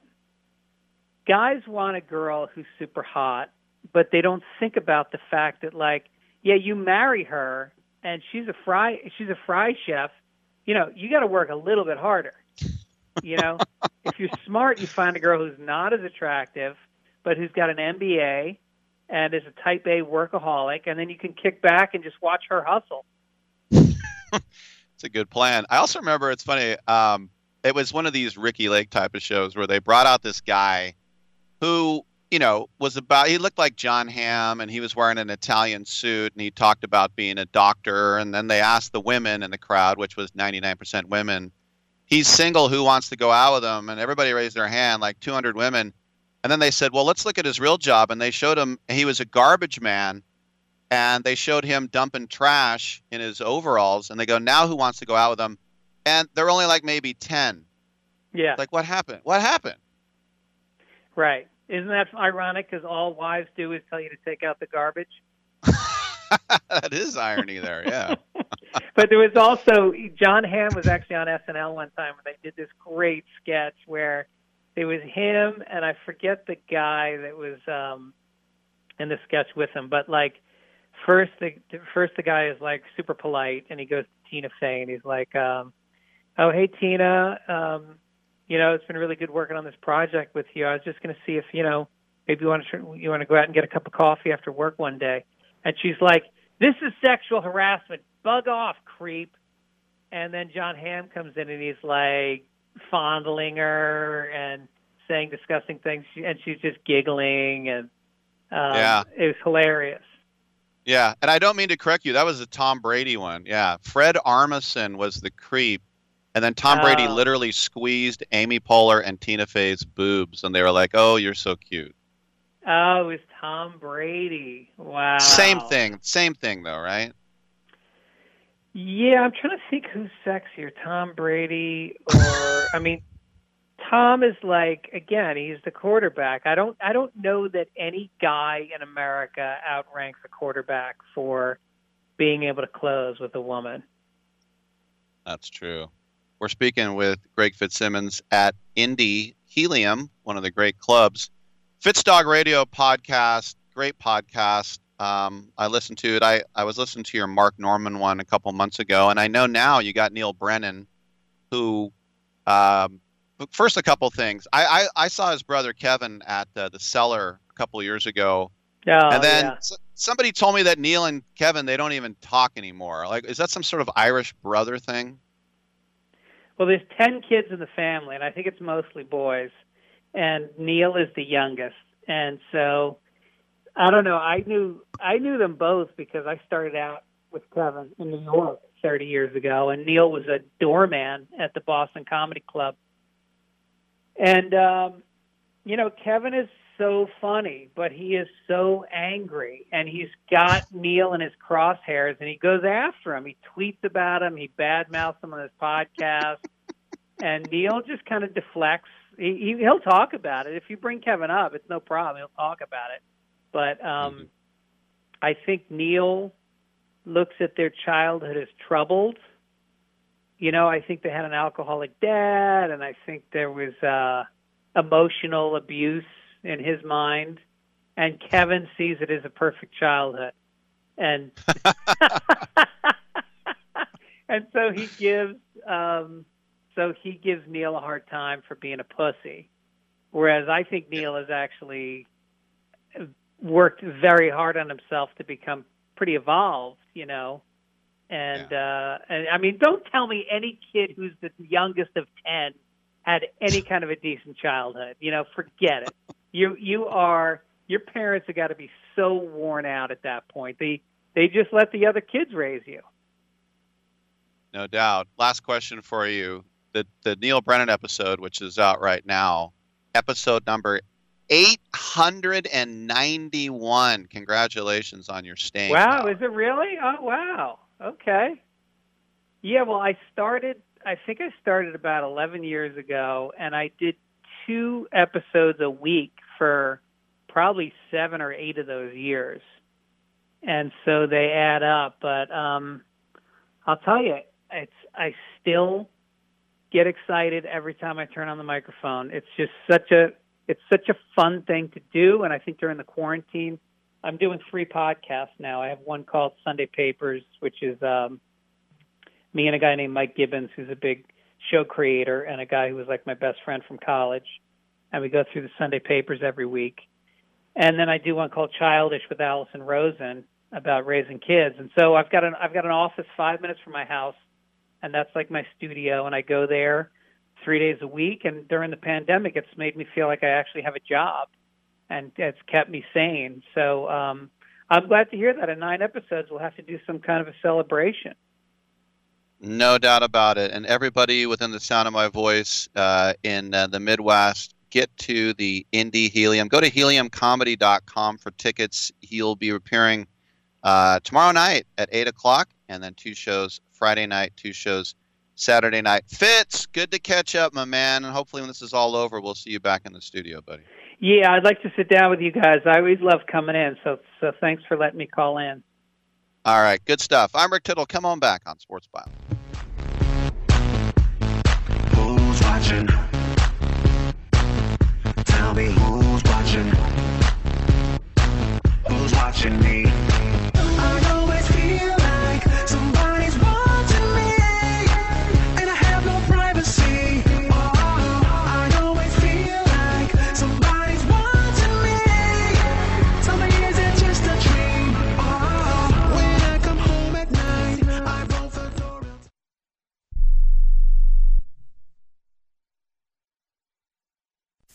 guys want a girl who's super hot, but they don't think about the fact that like, yeah, you marry her and she's a fry she's a fry chef. You know, you got to work a little bit harder. You know, <laughs> if you're smart, you find a girl who's not as attractive, but who's got an MBA and is a type A workaholic, and then you can kick back and just watch her hustle. It's a good plan. I also remember it's funny. Um, it was one of these Ricki Lake type of shows where they brought out this guy who, you know, was about. He looked like Jon Hamm, and he was wearing an Italian suit, and he talked about being a doctor. And then they asked the women in the crowd, which was 99% women, he's single. Who wants to go out with him? And everybody raised their hand, like 200 women. And then they said, well, let's look at his real job. And they showed him he was a garbage man and they showed him dumping trash in his overalls and they go now who wants to go out with him and they're only like maybe 10 Yeah, like what happened what happened right. Isn't that ironic? Because all wives do is tell you to take out the garbage. <laughs> that is irony there yeah <laughs> But there was also Jon Hamm was actually on SNL one time where they did this great sketch where it was him and I forget the guy that was um in the sketch with him, but like first the first the guy is like super polite and he goes to Tina Fey and he's like, um, "Oh hey Tina, um, you know it's been really good working on this project with you. I was just going to see if you know maybe you want to you want to go out and get a cup of coffee after work one day." And she's like, "This is sexual harassment. Bug off, creep." And then Jon Hamm comes in and he's like fondling her and saying disgusting things, and she's just giggling and um, Yeah. it was hilarious. yeah and i don't mean to correct you that was a tom brady one yeah fred armisen was the creep and then tom brady Oh. literally squeezed amy poehler and tina fey's boobs and they were like oh you're so cute Oh, it was Tom Brady. Wow. same thing same thing though right Yeah, I'm trying to think who's sexier, Tom Brady or I mean, Tom is like again, he's the quarterback. I don't I don't know that any guy in America outranks a quarterback for being able to close with a woman. That's true. We're speaking with Greg Fitzsimmons at Indy Helium, one of the great clubs. Fitzdog Radio podcast, great podcast. Um, I listened to it. I, I was listening to your Mark Normand one a couple months ago, and I know now you got Neil Brennan, who. Um, first, a couple things. I, I, I saw his brother Kevin at uh, the Cellar a couple years ago, Oh, and then yeah. s- somebody told me that Neil and Kevin they don't even talk anymore. Like, is that some sort of Irish brother thing? Well, there's ten kids in the family, and I think it's mostly boys. And Neil is the youngest, and so I don't know. I knew I knew them both because I started out with Kevin in New York 30 years ago, and Neil was a doorman at the Boston Comedy Club. And um, you know, Kevin is so funny, but he is so angry, and he's got Neil in his crosshairs, and he goes after him. He tweets about him. He badmouths him on his podcast, <laughs> and Neil just kind of deflects. He, he he'll talk about it if you bring Kevin up. It's no problem. He'll talk about it, but um, I think Neil looks at their childhood as troubled. You know, I think they had an alcoholic dad, and I think there was uh, emotional abuse in his mind. And Kevin sees it as a perfect childhood, and <laughs> and so he gives um, so he gives Neil a hard time for being a pussy, whereas I think Neil is actually worked very hard on himself to become pretty evolved, you know. And uh and I mean don't tell me any kid who's the youngest of 10 had any <laughs> kind of a decent childhood. You know, forget it. You you are your parents have got to be so worn out at that point. They they just let the other kids raise you. No doubt. Last question for you: the the Neil Brennan episode, which is out right now, episode number eight hundred and ninety one. Congratulations on your staying. Wow, is it really? Oh, wow. Okay. Yeah, well, I started, I think I started about 11 years ago, and I did two episodes a week for probably seven or eight of those years. And so they add up. But um, I'll tell you, it's I still get excited every time I turn on the microphone. It's just such a it's such a fun thing to do, and I think during the quarantine, I'm doing three podcasts now. I have one called Sunday Papers, which is um, me and a guy named Mike Gibbons, who's a big show creator, and a guy who was like my best friend from college. And we go through the Sunday Papers every week. And then I do one called Childish with Allison Rosen about raising kids. And so I've got an I've got an office five minutes from my house, and that's like my studio. And I go there three days a week. And during the pandemic, it's made me feel like I actually have a job, and it's kept me sane. So um, I'm glad to hear that in nine episodes we'll have to do some kind of a celebration. No doubt about it. And everybody within the sound of my voice uh, in uh, the Midwest, get to the Indy Helium. Go to heliumcomedy.com for tickets. He'll be appearing uh, tomorrow night at 8 o'clock, and then two shows Friday night, two shows Saturday night. Fitz, good to catch up, my man. And hopefully, when this is all over, we'll see you back in the studio, buddy. Yeah, I'd like to sit down with you guys. I always love coming in, so so thanks for letting me call in. All right, good stuff. I'm Rick Tittle. Come on back on Sports Bio. Who's watching? Tell me who's watching? Who's watching me?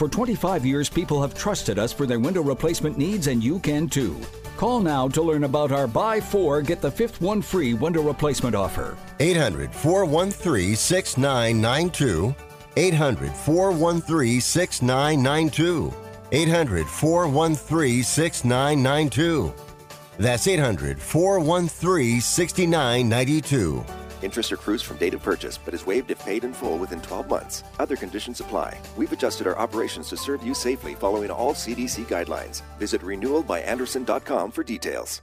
For 25 years, people have trusted us for their window replacement needs, and you can too. Call now to learn about our buy four, get the fifth one free window replacement offer. 800 413 6992. 800 413 6992. 800 413 6992. That's 800 413 6992. Interest accrues from date of purchase, but is waived if paid in full within 12 months. Other conditions apply. We've adjusted our operations to serve you safely following all CDC guidelines. Visit renewalbyandersen.com for details.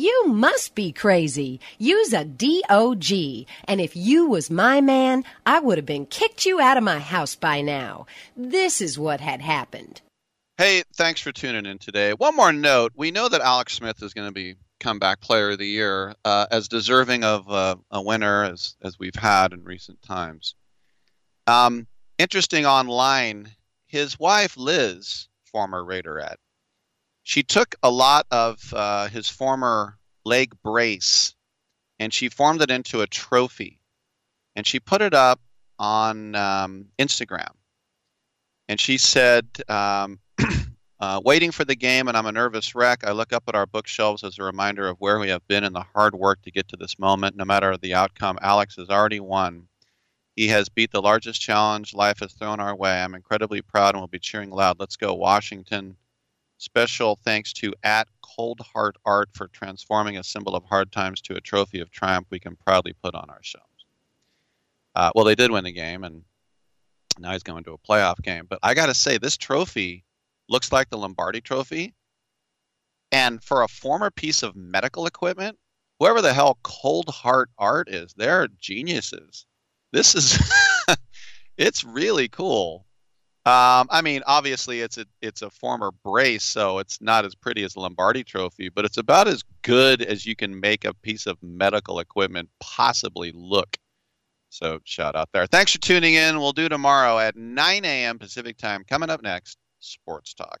You must be crazy. Use a DOG. And if you was my man, I would have been kicked you out of my house by now. This is what had happened. Hey, thanks for tuning in today. One more note: we know that Alex Smith is going to be comeback player of the year, uh, as deserving of uh, a winner as as we've had in recent times. Um, interesting online, his wife Liz, former Raiderette, she took a lot of uh, his former leg brace and she formed it into a trophy, and she put it up on um, Instagram and she said, um, <clears throat> uh, "Waiting for the game, and I'm a nervous wreck. I look up at our bookshelves as a reminder of where we have been and the hard work to get to this moment. No matter the outcome, Alex has already won. He has beat the largest challenge life has thrown our way. I'm incredibly proud, and will be cheering loud. Let's go, Washington!" Special thanks to at Cold Heart Art for transforming a symbol of hard times to a trophy of triumph we can proudly put on our shelves. Uh, well, they did win the game, and now he's going to a playoff game. But I got to say, this trophy looks like the Lombardi Trophy. And for a former piece of medical equipment, whoever the hell Cold Heart Art is, they're geniuses. This is, <laughs> it's really cool. Um, I mean, obviously, it's a it's a former brace, so it's not as pretty as the Lombardi Trophy, but it's about as good as you can make a piece of medical equipment possibly look. So shout out there. Thanks for tuning in. We'll do tomorrow at 9 a.m. Pacific time. Coming up next, Sports Talk.